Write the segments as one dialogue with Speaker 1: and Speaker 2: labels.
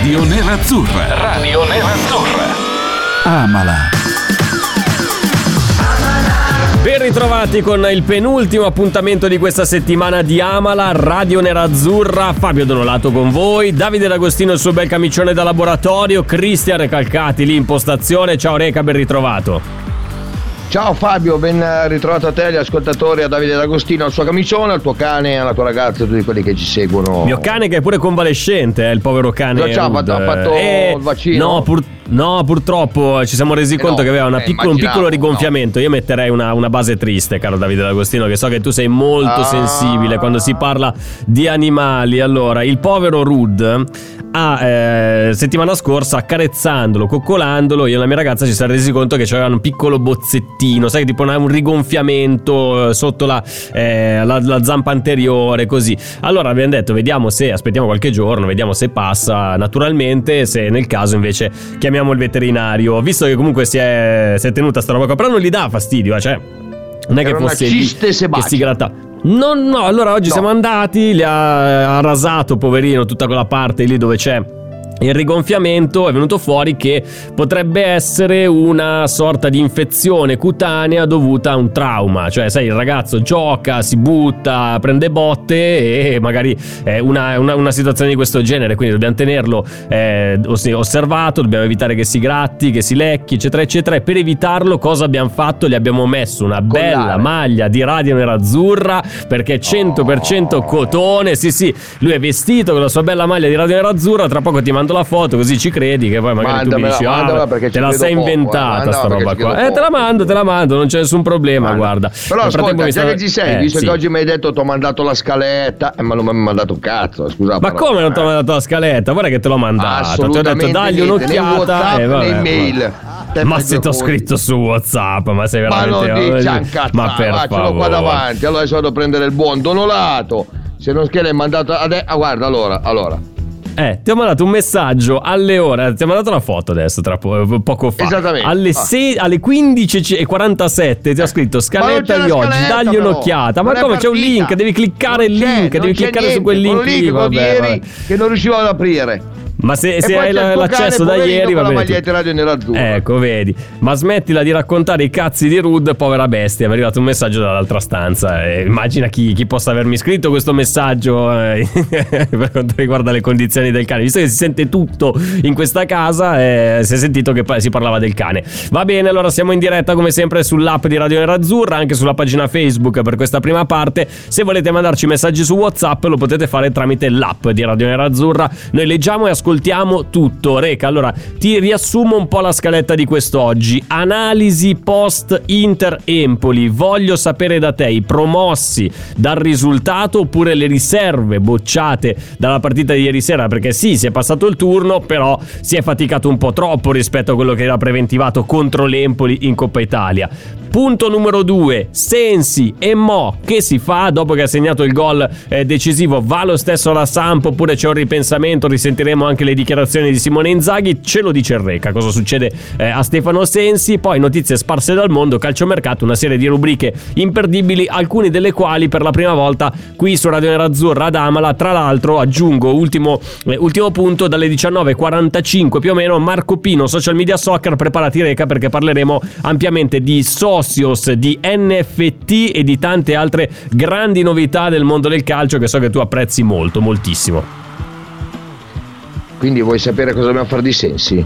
Speaker 1: Radio Nerazzurra.
Speaker 2: Radio Nerazzurra.
Speaker 1: Amala.
Speaker 3: Ben ritrovati con il penultimo appuntamento di questa settimana di Amala, Radio Nerazzurra, Fabio Donolato con voi, Davide D'Agostino il suo bel camicione da laboratorio, Cristian Recalcati lì in postazione, ciao Reca, ben ritrovato.
Speaker 4: Ciao Fabio, ben ritrovato a te, agli ascoltatori, a Davide D'Agostino, al suo camicione, al tuo cane, alla tua ragazza, a tutti quelli che ci seguono.
Speaker 3: Mio cane che è pure convalescente, eh, il povero cane.
Speaker 4: Cosa c'ha? Ha fatto-
Speaker 3: Eh,
Speaker 4: il vaccino?
Speaker 3: No, pur- no, purtroppo ci siamo resi
Speaker 4: Eh
Speaker 3: conto
Speaker 4: no,
Speaker 3: che aveva una
Speaker 4: eh,
Speaker 3: piccolo- un piccolo rigonfiamento. Io metterei una, una base triste, caro Davide D'Agostino, che so che tu sei molto
Speaker 4: Ah.
Speaker 3: sensibile quando si parla di animali. Allora, il povero Rud ha eh, settimana scorsa accarezzandolo, coccolandolo, io e la mia ragazza ci siamo resi conto che c'era un piccolo bozzettino, sai, tipo una- un rigonfiamento eh, sotto la, eh, la- la zampa anteriore, così. Allora abbiamo detto, vediamo se aspettiamo qualche giorno, vediamo se passa naturalmente, se nel caso invece chiamiamo il veterinario. Visto che comunque si è, si è tenuta sta roba qua, però non gli dà fastidio, eh, cioè non è che
Speaker 4: Era
Speaker 3: fosse lì che si gratta. No, no, allora oggi
Speaker 4: No.
Speaker 3: siamo andati, li ha, ha rasato, poverino, tutta quella parte lì dove c'è il rigonfiamento è venuto fuori che potrebbe essere una sorta di infezione cutanea dovuta a un trauma, cioè sai il ragazzo gioca, si butta, prende botte e magari è una, una- una situazione di questo genere, quindi dobbiamo tenerlo eh, os- osservato, dobbiamo evitare che si gratti, che si lecchi, eccetera, eccetera e per evitarlo cosa abbiamo fatto? Gli abbiamo messo una bella
Speaker 4: Collare.
Speaker 3: maglia di radio nerazzurra perché è 100% cotone, sì sì, lui è vestito con la sua bella maglia di radio nerazzurra, tra poco ti mando la foto così ci credi che poi magari
Speaker 4: Mandamela,
Speaker 3: tu dici ah,
Speaker 4: perché
Speaker 3: te la sei
Speaker 4: poco, eh,
Speaker 3: inventata
Speaker 4: mandamela
Speaker 3: sta roba qua. Eh te la mando, te la mando, non c'è nessun problema,
Speaker 4: Guarda.
Speaker 3: guarda.
Speaker 4: Però
Speaker 3: Nel
Speaker 4: ascolta,
Speaker 3: mi sta-
Speaker 4: che ci sei,
Speaker 3: eh,
Speaker 4: visto
Speaker 3: sì.
Speaker 4: che oggi mi hai detto ti ho mandato la scaletta, eh, ma non mi hai mandato un cazzo, scusa.
Speaker 3: Ma
Speaker 4: però.
Speaker 3: come non ti ho mandato la scaletta? Guarda che te l'ho mandata. Ti ho detto dagli un'occhiata. E vabbè,
Speaker 4: mail.
Speaker 3: Ma se ti ho scritto su WhatsApp, ma sei
Speaker 4: Ma
Speaker 3: veramente.
Speaker 4: non dici un cazzo,
Speaker 3: ma per
Speaker 4: ce l'ho qua
Speaker 3: favore.
Speaker 4: davanti, allora adesso vado a prendere il buon donolato. Se non scherzo hai mandato ade- ah, guarda, allora, allora.
Speaker 3: Eh, ti ho mandato un messaggio alle ore. Ti ho mandato la foto adesso, tra po- poco fa.
Speaker 4: Esattamente.
Speaker 3: Alle,
Speaker 4: Ah.
Speaker 3: sei- alle 15.47 ti ho scritto scaletta di oggi.
Speaker 4: scaletta,
Speaker 3: Dagli
Speaker 4: però.
Speaker 3: un'occhiata. Ma
Speaker 4: Non è
Speaker 3: come c'è un
Speaker 4: partita.
Speaker 3: link? Devi cliccare il
Speaker 4: Non c'è,
Speaker 3: link.
Speaker 4: non
Speaker 3: Devi
Speaker 4: c'è
Speaker 3: cliccare su
Speaker 4: niente,
Speaker 3: quel link
Speaker 4: quello lì
Speaker 3: lì.
Speaker 4: che
Speaker 3: Vabbè,
Speaker 4: ieri
Speaker 3: vabbè.
Speaker 4: che non riuscivo ad aprire.
Speaker 3: Ma se, se hai l'accesso da ieri, va bene.
Speaker 4: maglietta radio nerazzurra.
Speaker 3: Ecco, vedi. Ma smettila di raccontare i cazzi di Rud, povera bestia. Mi è arrivato un messaggio dall'altra stanza. Eh, immagina chi, chi possa avermi scritto questo messaggio eh, per quanto riguarda le condizioni del cane. Visto che si sente tutto in questa casa, eh, si è sentito che si parlava del cane. Va bene, allora siamo in diretta come sempre sull'app di Radio Nerazzurra, anche sulla pagina Facebook per questa prima parte. Se volete mandarci messaggi su WhatsApp, lo potete fare tramite l'app di Radio Nerazzurra. Noi leggiamo e ascoltiamo tutto. Reca, allora ti riassumo un po' la scaletta di quest'oggi. Analisi post Inter Empoli. Voglio sapere da te i promossi dal risultato oppure le riserve bocciate dalla partita di ieri sera. Perché sì, si è passato il turno, però si è faticato un po' troppo rispetto a quello che era preventivato contro l'Empoli in Coppa Italia. Punto numero 2, Sensi e Mo che si fa dopo che ha segnato il gol eh, decisivo, va lo stesso alla Samp oppure c'è un ripensamento, risentiremo anche le dichiarazioni di Simone Inzaghi, ce lo dice il Reca, cosa succede eh, a Stefano Sensi, poi notizie sparse dal mondo, calciomercato, una serie di rubriche imperdibili, alcune delle quali per la prima volta qui su Radio Nerazzurra ad Amala, tra l'altro aggiungo ultimo, eh, ultimo punto dalle 19.45 più o meno Marco Pino, social media soccer, preparati Reca perché parleremo ampiamente di socios, di NFT e di tante altre grandi novità del mondo del calcio che so che tu apprezzi molto, moltissimo.
Speaker 4: Quindi vuoi sapere cosa dobbiamo fare di sensi?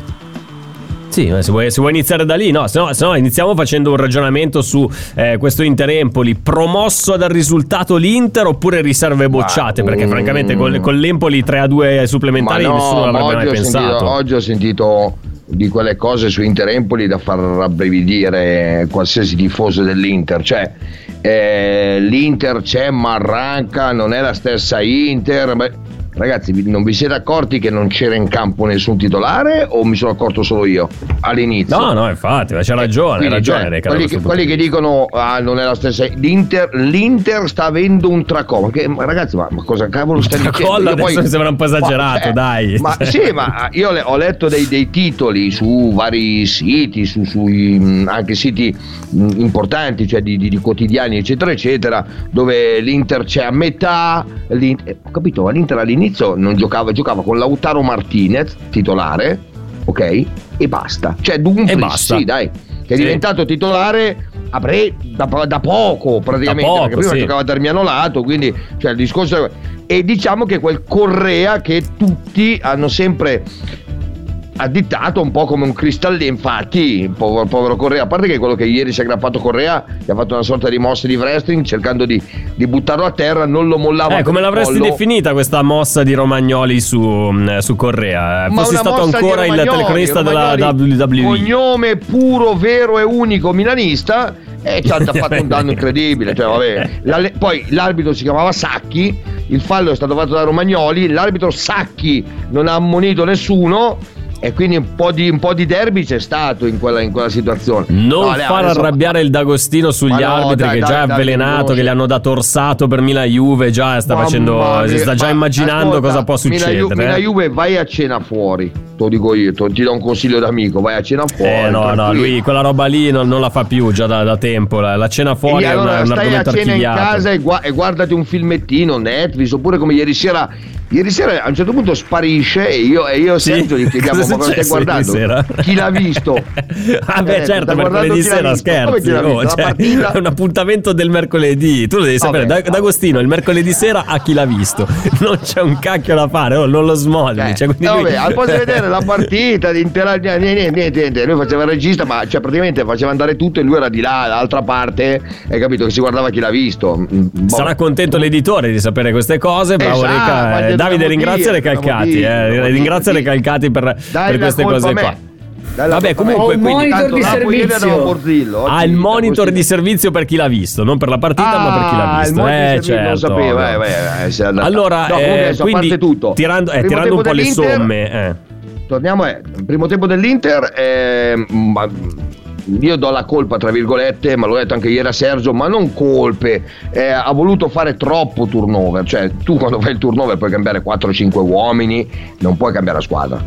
Speaker 3: Sì, ma se vuoi, se vuoi iniziare da lì, no, se no, se no iniziamo facendo un ragionamento su eh, questo Inter Empoli, promosso dal risultato l'Inter oppure riserve bocciate? perché
Speaker 4: mm.
Speaker 3: francamente con, con l'Empoli 3 a 2 supplementari
Speaker 4: Ma no,
Speaker 3: nessuno
Speaker 4: ma
Speaker 3: l'avrebbe mai pensato.
Speaker 4: Sentito, oggi ho sentito di quelle cose su Inter Empoli da far rabbrividire qualsiasi tifoso dell'Inter. Cioè, eh, l'Inter c'è, ma arranca, non è la stessa Inter. Ragazzi, non vi siete accorti che non c'era in campo nessun titolare o mi sono accorto solo io all'inizio?
Speaker 3: No, no, infatti, ma c'ha ragione, hai
Speaker 4: Quindi,
Speaker 3: ragione.
Speaker 4: cioè,
Speaker 3: Reca,
Speaker 4: quelli, che, quelli che dicono ah, non è la stessa l'Inter, l'Inter sta avendo un tracollo che, ragazzi ma, ma cosa cavolo stai dicendo
Speaker 3: Tracollo adesso mi sembra un po' esagerato,
Speaker 4: ma,
Speaker 3: dai.
Speaker 4: ma
Speaker 3: Cioè.
Speaker 4: sì ma io le- ho letto dei, dei titoli su vari siti su, sui anche siti importanti cioè di, di- di quotidiani eccetera eccetera dove l'Inter c'è a metà l'In- eh, ho capito ma l'Inter all'inizio non giocava giocava con Lautaro Martinez titolare ok e basta cioè Dumfries
Speaker 3: basta.
Speaker 4: sì dai che è
Speaker 3: Sì.
Speaker 4: diventato titolare a bre- da, da poco praticamente
Speaker 3: Da poco,
Speaker 4: perché prima
Speaker 3: sì.
Speaker 4: giocava a Darmiano Lato quindi cioè, il discorso e diciamo che quel Correa che tutti hanno sempre additato un po' come un cristallino infatti povero, povero Correa a parte che quello che ieri si è aggrappato Correa gli ha fatto una sorta di mossa di wrestling cercando di, di buttarlo a terra non lo mollava
Speaker 3: Eh, come l'avresti
Speaker 4: collo.
Speaker 3: definita questa mossa di Romagnoli su, mh, su Correa?
Speaker 4: Ma
Speaker 3: Fossi stato ancora il telecronista della WWE.
Speaker 4: Cognome puro, vero e unico milanista e ci ha fatto un danno incredibile. Cioè, vabbè. La- poi l'arbitro si chiamava Sacchi, il fallo è stato fatto da Romagnoli, l'arbitro Sacchi non ha ammonito nessuno. E quindi un po' di, un po' di derby c'è stato in quella, in quella situazione.
Speaker 3: Non
Speaker 4: No,
Speaker 3: far
Speaker 4: adesso-
Speaker 3: arrabbiare il D'Agostino sugli
Speaker 4: no,
Speaker 3: arbitri
Speaker 4: dai,
Speaker 3: che
Speaker 4: dai,
Speaker 3: già è
Speaker 4: dai,
Speaker 3: avvelenato,
Speaker 4: non
Speaker 3: che gli hanno dato orsato per Milan Juve, già sta
Speaker 4: Mamma
Speaker 3: facendo
Speaker 4: mia,
Speaker 3: si sta già
Speaker 4: ma
Speaker 3: immaginando
Speaker 4: ascolta,
Speaker 3: cosa può succedere.
Speaker 4: Milan
Speaker 3: eh.
Speaker 4: Juve vai a cena fuori, te lo dico io, ti do un consiglio d'amico, vai a cena fuori.
Speaker 3: Eh no, no, lui quella roba lì non, non la fa più già da, da tempo. La, la cena fuori
Speaker 4: E
Speaker 3: è,
Speaker 4: allora
Speaker 3: una- un
Speaker 4: stai a
Speaker 3: argomento
Speaker 4: cena in
Speaker 3: archiviato.
Speaker 4: casa e, gua- e guardati un filmettino Netflix oppure come ieri sera ieri sera a un certo punto sparisce e io e io
Speaker 3: Sì?
Speaker 4: Sergio gli chiediamo ma cosa stai guardando? chi l'ha visto?
Speaker 3: Ah beh
Speaker 4: Eh,
Speaker 3: certo mercoledì sera scherzi. Oh, cioè, è un appuntamento del mercoledì. Tu lo devi sapere
Speaker 4: Vabbè,
Speaker 3: Da- D'Agostino il mercoledì sera a chi l'ha visto? Non c'è un cacchio da fare oh, non lo smolli
Speaker 4: Eh,
Speaker 3: cioè,
Speaker 4: eh,
Speaker 3: lui-
Speaker 4: vabbè, al posto di vedere la partita di intera- niente, niente, niente, lui faceva il regista ma cioè, praticamente faceva andare tutto e lui era di là dall'altra parte hai capito che si guardava chi l'ha visto. Mm, boh.
Speaker 3: Sarà contento l'editore di sapere queste cose. Bravo,
Speaker 4: Esatto,
Speaker 3: Reca. Eh, Davide, ringrazia
Speaker 4: dire, dobbiamo
Speaker 3: Eh,
Speaker 4: dire,
Speaker 3: ringrazia
Speaker 4: dobbiamo
Speaker 3: Recalcati per,
Speaker 4: Dai
Speaker 3: per
Speaker 4: la
Speaker 3: queste cose
Speaker 4: me.
Speaker 3: qua.
Speaker 4: Dai la
Speaker 3: Vabbè,
Speaker 4: me.
Speaker 3: comunque,
Speaker 5: Ho un
Speaker 3: quindi
Speaker 5: monitor
Speaker 4: Tanto
Speaker 5: di servizio.
Speaker 3: Ha il
Speaker 4: da
Speaker 3: monitor di servizio per chi l'ha visto, non per la partita, ma per chi l'ha
Speaker 4: Ah, il
Speaker 3: visto. Eh, certo.
Speaker 4: sapevo,
Speaker 3: ovvio.
Speaker 4: eh, beh, eh, si è andato.
Speaker 3: Allora,
Speaker 4: No,
Speaker 3: eh,
Speaker 4: adesso,
Speaker 3: quindi,
Speaker 4: tutto,
Speaker 3: tirando, eh, tirando un po' le somme, eh.
Speaker 4: Torniamo, eh, il primo tempo dell'Inter, eh, ma- io do la colpa tra virgolette, ma l'ho detto anche ieri a Sergio, ma non colpe, eh, ha voluto fare troppo turnover, cioè tu quando fai il turnover puoi cambiare 4-5 uomini, non puoi cambiare la squadra.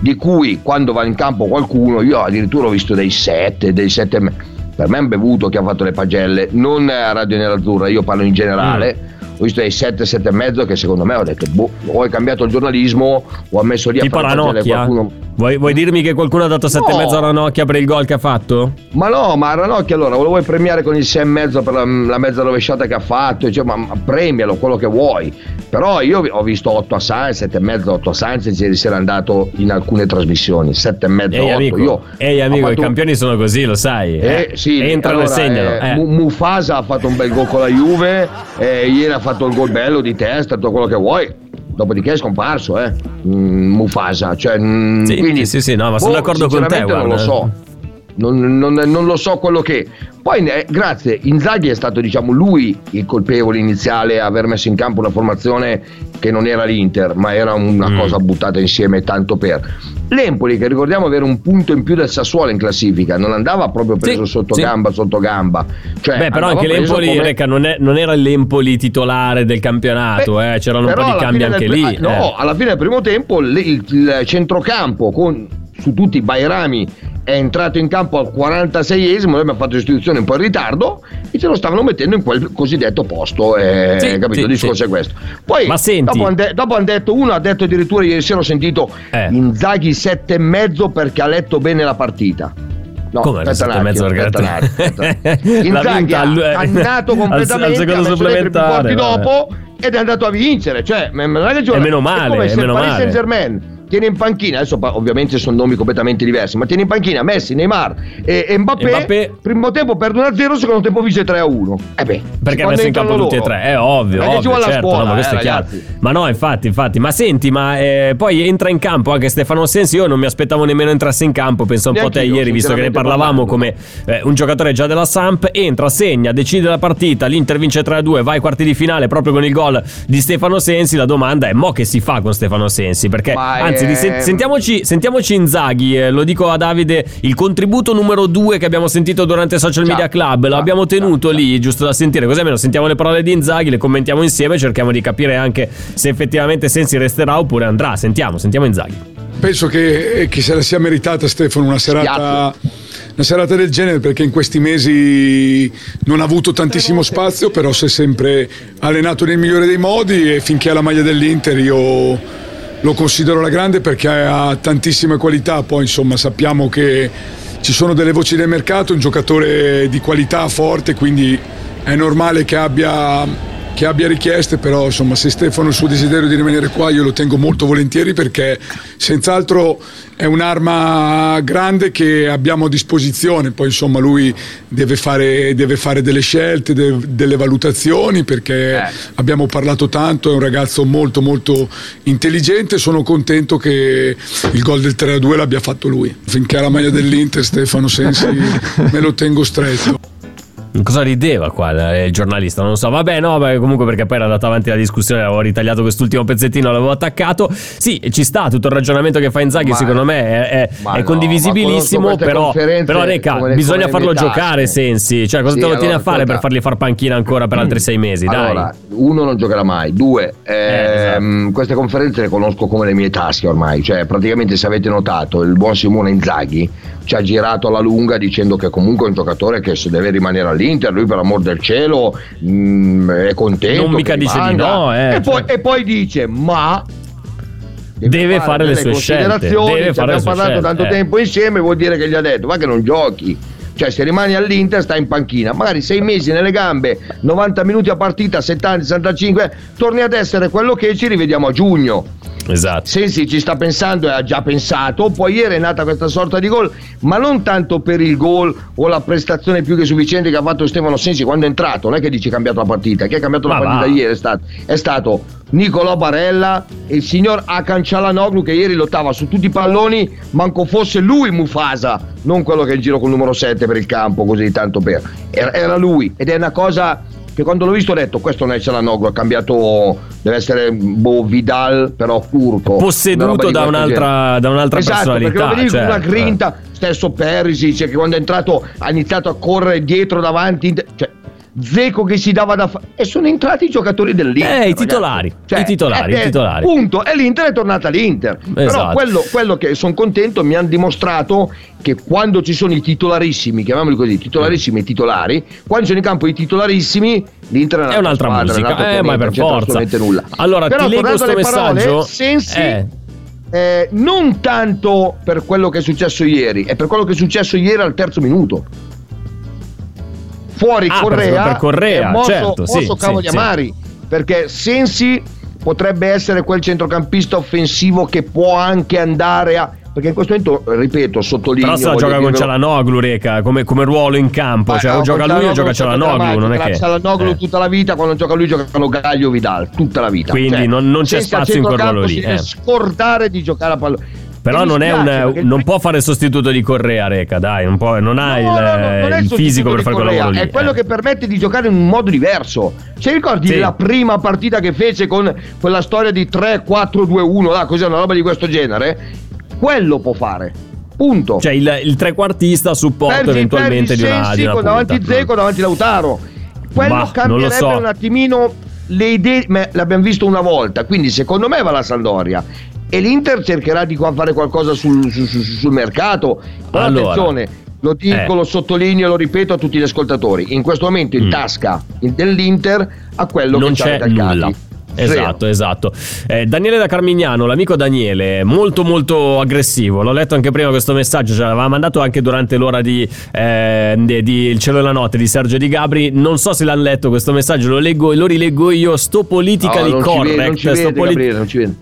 Speaker 4: Di cui quando va in campo qualcuno, io addirittura ho visto dei 7, dei 7 per me è un bevuto che ha fatto le pagelle, non a Radio Nerazzurra, io parlo in generale.
Speaker 3: Mm.
Speaker 4: Ho visto dei 7, 7 e mezzo che secondo me ho detto, boh, o hai cambiato il giornalismo o ha messo lì
Speaker 3: Tipo
Speaker 4: a fare
Speaker 3: Ranocchia.
Speaker 4: qualcuno.
Speaker 3: Vuoi, vuoi dirmi che qualcuno ha dato 7,5
Speaker 4: No.
Speaker 3: a Ranocchia per il gol che ha fatto?
Speaker 4: Ma no, ma Ranocchia allora lo vuoi premiare con il 6 e mezzo per la, la mezza rovesciata che ha fatto, cioè, ma, ma premialo quello che vuoi. Però io ho visto 8 a Sainz, 7 e mezzo, 8 a Sainz, ieri sera è andato in alcune trasmissioni, 7 e mezzo,
Speaker 3: Ehi
Speaker 4: 8.
Speaker 3: amico,
Speaker 4: io
Speaker 3: ehi, amico i
Speaker 4: fatto-
Speaker 3: campioni sono così, lo sai.
Speaker 4: Eh, sì,
Speaker 3: Entrano
Speaker 4: allora,
Speaker 3: e segnano.
Speaker 4: eh,
Speaker 3: eh.
Speaker 4: Mu- Mufasa ha fatto un bel gol con la Juve, eh, ieri ha fatto il gol bello di testa, tutto quello che vuoi. Dopodiché è scomparso, eh. Mm, Mufasa. Cioè, mm,
Speaker 3: Sì,
Speaker 4: quindi,
Speaker 3: sì, sì, no, ma sono
Speaker 4: boh,
Speaker 3: d'accordo con te,
Speaker 4: Non lo
Speaker 3: guarda.
Speaker 4: so. Non, non- non lo so quello che. Poi, eh, grazie, Inzaghi è stato, diciamo, lui il colpevole iniziale a aver messo in campo una formazione che non era l'Inter, ma era una
Speaker 3: Mm.
Speaker 4: cosa buttata insieme tanto per. L'Empoli, che ricordiamo avere un punto in più del Sassuolo in classifica, non andava proprio preso
Speaker 3: Sì,
Speaker 4: sotto
Speaker 3: sì.
Speaker 4: gamba, sotto gamba. Cioè,
Speaker 3: Beh, però anche l'Empoli,
Speaker 4: come-
Speaker 3: Reca, non, è- non era l'Empoli titolare del campionato,
Speaker 4: Beh,
Speaker 3: eh, c'erano un po' di cambi anche
Speaker 4: del-
Speaker 3: lì.
Speaker 4: ah, No,
Speaker 3: eh.
Speaker 4: alla fine del primo tempo il- il centrocampo con su tutti i Bairami è entrato in campo al 46esimo, noi abbiamo fatto istituzione un po' in ritardo e ce lo stavano mettendo in quel cosiddetto posto, eh,
Speaker 3: Sì,
Speaker 4: capito?
Speaker 3: sì,
Speaker 4: il discorso
Speaker 3: sì.
Speaker 4: è questo. Poi dopo hanno de- han detto, uno ha detto addirittura ieri sera ho sentito
Speaker 3: Eh.
Speaker 4: Inzaghi sette e mezzo perché ha letto bene la partita. No,
Speaker 3: Come
Speaker 4: aspetta
Speaker 3: sette e
Speaker 4: un
Speaker 3: mezzo
Speaker 4: attimo, aspetta un attimo, Inzaghi ha
Speaker 3: al-
Speaker 4: cannato
Speaker 3: al-
Speaker 4: completamente,
Speaker 3: al secondo
Speaker 4: ha messo dopo ed è andato a vincere. Cioè, non è che gioca-
Speaker 3: E meno
Speaker 4: è
Speaker 3: male,
Speaker 4: come
Speaker 3: e
Speaker 4: se
Speaker 3: meno
Speaker 4: Paris
Speaker 3: male.
Speaker 4: Saint Germain tiene in panchina, adesso ovviamente sono nomi completamente diversi, ma tiene in panchina Messi, Neymar e, e Mbappé,
Speaker 3: Mbappé.
Speaker 4: primo tempo perde 1-0, secondo tempo vince 3-1. Eh beh,
Speaker 3: Perché ha messo in campo
Speaker 4: entrano
Speaker 3: tutti e
Speaker 4: loro.
Speaker 3: tre, è ovvio,
Speaker 4: Perché
Speaker 3: ovvio, certo,
Speaker 4: scuola,
Speaker 3: no, ma questo
Speaker 4: eh,
Speaker 3: è chiaro.
Speaker 4: ragazzi.
Speaker 3: Ma no, infatti, infatti. Ma senti, ma eh, poi entra in campo anche Stefano Sensi. Io non mi aspettavo nemmeno entrasse in campo. Penso un po'
Speaker 4: Neanche
Speaker 3: te
Speaker 4: io,
Speaker 3: ieri, visto che ne parlavamo
Speaker 4: parlando.
Speaker 3: come eh, un giocatore già della Samp. Entra, segna, decide la partita. L'Inter vince 3-2, va ai quarti di finale proprio con il gol di Stefano Sensi. La domanda è: mo che si fa con Stefano Sensi? Perché,
Speaker 4: Ma
Speaker 3: anzi,
Speaker 4: è-
Speaker 3: di- sen- sentiamoci, sentiamoci Inzaghi. eh, lo dico a Davide: il contributo numero 2 che abbiamo sentito durante Social. Media Club. Lo abbiamo tenuto lì, giusto da sentire. Così almeno sentiamo le parole di Inzaghi, le commentiamo insieme. Cerchiamo di capire anche se effettivamente Sensi resterà oppure andrà. Sentiamo, sentiamo Inzaghi.
Speaker 5: Penso che, che se la sia meritata Stefano una serata, una serata del genere perché in questi mesi non ha avuto tantissimo spazio, però si è sempre allenato nel migliore dei modi e finché ha la maglia dell'Inter io lo considero la grande perché ha tantissime qualità, poi insomma sappiamo che ci sono delle voci del mercato, un giocatore di qualità forte, quindi è normale che abbia che abbia richieste, però insomma se Stefano ha il suo desiderio di rimanere qua io lo tengo molto volentieri perché senz'altro è un'arma grande che abbiamo a disposizione, poi insomma lui deve fare, deve fare delle scelte, de- delle valutazioni perché abbiamo parlato tanto, è un ragazzo molto molto intelligente, sono contento che il gol del 3-2 l'abbia fatto lui, finché ha la maglia dell'Inter Stefano Sensi me lo tengo stretto.
Speaker 3: Cosa rideva qua eh, il giornalista? Non lo so. Vabbè, no, beh, comunque perché poi era andata avanti la discussione, avevo ritagliato quest'ultimo pezzettino, l'avevo attaccato. Sì, ci sta tutto il ragionamento che fa Inzaghi,
Speaker 4: Ma-
Speaker 3: secondo me è, è- è
Speaker 4: no,
Speaker 3: condivisibilissimo, però, però Reca, bisogna farlo giocare Sensi. Cioè, cosa
Speaker 4: Sì,
Speaker 3: te lo tieni
Speaker 4: allora,
Speaker 3: a fare per fargli far panchina ancora per altri sei mesi? Dai.
Speaker 4: Allora, uno non giocherà mai, due, ehm, queste conferenze le conosco come le mie tasche ormai, cioè praticamente se avete notato il buon Simone Inzaghi ci ha girato alla lunga dicendo che comunque è un giocatore che se deve rimanere all'Inter, lui per amor del cielo mm, è contento.
Speaker 3: Non mica dice di no, eh,
Speaker 4: e, poi,
Speaker 3: cioè.
Speaker 4: e poi dice ma...
Speaker 3: Deve fare le
Speaker 4: delle
Speaker 3: sue scelte,
Speaker 4: considerazioni,
Speaker 3: deve
Speaker 4: ci
Speaker 3: fare le
Speaker 4: abbiamo parlato
Speaker 3: scelte,
Speaker 4: tanto
Speaker 3: eh.
Speaker 4: tempo insieme, vuol dire che gli ha detto va che non giochi. Cioè, se rimani all'Inter stai in panchina, magari sei mesi nelle gambe, 90 minuti a partita, 70, 65, torni ad essere quello che ci rivediamo a giugno.
Speaker 3: Esatto.
Speaker 4: Sensi ci sta pensando e ha già pensato, poi ieri è nata questa sorta di gol, ma non tanto per il gol o la prestazione più che sufficiente che ha fatto Stefano Sensi quando è entrato, non è che dici cambiato la partita, chi ha cambiato la
Speaker 3: Ma
Speaker 4: partita
Speaker 3: va.
Speaker 4: ieri è stato, è stato Nicolò Barella e il signor Akan Cialanoglu che ieri lottava su tutti i palloni, manco fosse lui Mufasa, non quello che è in giro col numero 7 per il campo, così tanto per. Era, era lui ed è una cosa che quando l'ho visto ho detto questo non è Cialanoglu, ha cambiato, deve essere boh, Vidal però turco.
Speaker 3: Posseduto da un'altra- da un'altra
Speaker 4: esatto,
Speaker 3: personalità,
Speaker 4: Perché lo con una
Speaker 3: certo.
Speaker 4: grinta, stesso Perisic che quando è entrato ha iniziato a correre dietro davanti, cioè Zeco che si dava da fare e sono entrati i giocatori dell'Inter
Speaker 3: Eh, i titolari, i titolari,
Speaker 4: eh,
Speaker 3: i titolari.
Speaker 4: punto e l'Inter è tornata all'Inter però
Speaker 3: Esatto.
Speaker 4: quello, quello che sono contento mi hanno dimostrato che quando ci sono i titolarissimi chiamiamoli così titolarissimi e titolari quando sono in campo i titolarissimi l'Inter è,
Speaker 3: È
Speaker 4: un'altra squadra,
Speaker 3: musica,
Speaker 4: è
Speaker 3: eh, ma
Speaker 4: pianeta,
Speaker 3: per forza.
Speaker 4: nulla
Speaker 3: Allora,
Speaker 4: però
Speaker 3: ti leggo
Speaker 4: tornando
Speaker 3: sto
Speaker 4: alle parole,
Speaker 3: messaggio.
Speaker 4: Sensi
Speaker 3: Eh.
Speaker 4: eh, non tanto per quello che è successo ieri, è per quello che è successo ieri al terzo minuto. Fuori
Speaker 3: Ah, per-
Speaker 4: Correa,
Speaker 3: per Correa,
Speaker 4: è mosso,
Speaker 3: certo, sì,
Speaker 4: mosso cavoli
Speaker 3: sì, sì.
Speaker 4: amari, perché Sensi potrebbe essere quel centrocampista offensivo che può anche andare a perché in questo momento, ripeto, sottolineo
Speaker 3: Però se la gioca con Cialanoglu, Reca, come, come ruolo in campo.
Speaker 4: Ma,
Speaker 3: Cioè, o gioca lui o gioca
Speaker 4: Cialanoglu
Speaker 3: non è che...
Speaker 4: Cialanoglu
Speaker 3: eh.
Speaker 4: tutta la vita, quando gioca lui giocano Gaglio Vidal, tutta la vita.
Speaker 3: Quindi
Speaker 4: Cioè,
Speaker 3: non- non c'è spazio in quel ruolo lì, eh.
Speaker 4: scordare di giocare a pallone.
Speaker 3: Però non, è
Speaker 4: spiace,
Speaker 3: un,
Speaker 4: il
Speaker 3: non può fare il sostituto di Correa, Reca, dai, non, può- non ha il,
Speaker 4: No, no, no, non
Speaker 3: il fisico per fare quel lavoro lì.
Speaker 4: È quello
Speaker 3: eh.
Speaker 4: che permette di giocare in un modo diverso. Se ricordi
Speaker 3: Sì.
Speaker 4: la prima partita che fece con quella storia di 3-4-2-1, là, così una roba di questo genere, quello può fare. Punto.
Speaker 3: Cioè il, il trequartista a supporto
Speaker 4: Perdi-
Speaker 3: eventualmente
Speaker 4: perdi
Speaker 3: di una,
Speaker 4: Sensi
Speaker 3: di una
Speaker 4: con davanti Zeco, davanti Lautaro. Quello
Speaker 3: lo
Speaker 4: cambierebbe
Speaker 3: so.
Speaker 4: un attimino le idee, ma l'abbiamo visto una volta, quindi secondo me va la Sampdoria. E l'Inter cercherà di fare qualcosa sul, su- su- sul mercato. Però
Speaker 3: Allora.
Speaker 4: attenzione, lo dico,
Speaker 3: Eh.
Speaker 4: lo sottolineo, lo ripeto a tutti gli ascoltatori. In questo momento in
Speaker 3: Mm.
Speaker 4: tasca dell'Inter a quello
Speaker 3: non
Speaker 4: che
Speaker 3: c'è
Speaker 4: recalcati.
Speaker 3: nulla. Esatto, esatto. Eh, Daniele da Carmignano, l'amico Daniele, molto molto aggressivo. L'ho letto anche prima questo messaggio, ce l'aveva mandato anche durante l'ora di, eh, di- di Il cielo della notte di Sergio Di Gabri. Non so se l'hanno letto questo messaggio, lo leggo e lo rileggo io. Sto politically
Speaker 4: No, non ci vede,
Speaker 3: correct.
Speaker 4: non ci
Speaker 3: sto
Speaker 4: vede,
Speaker 3: poli-
Speaker 4: Gabriele, non ci vede.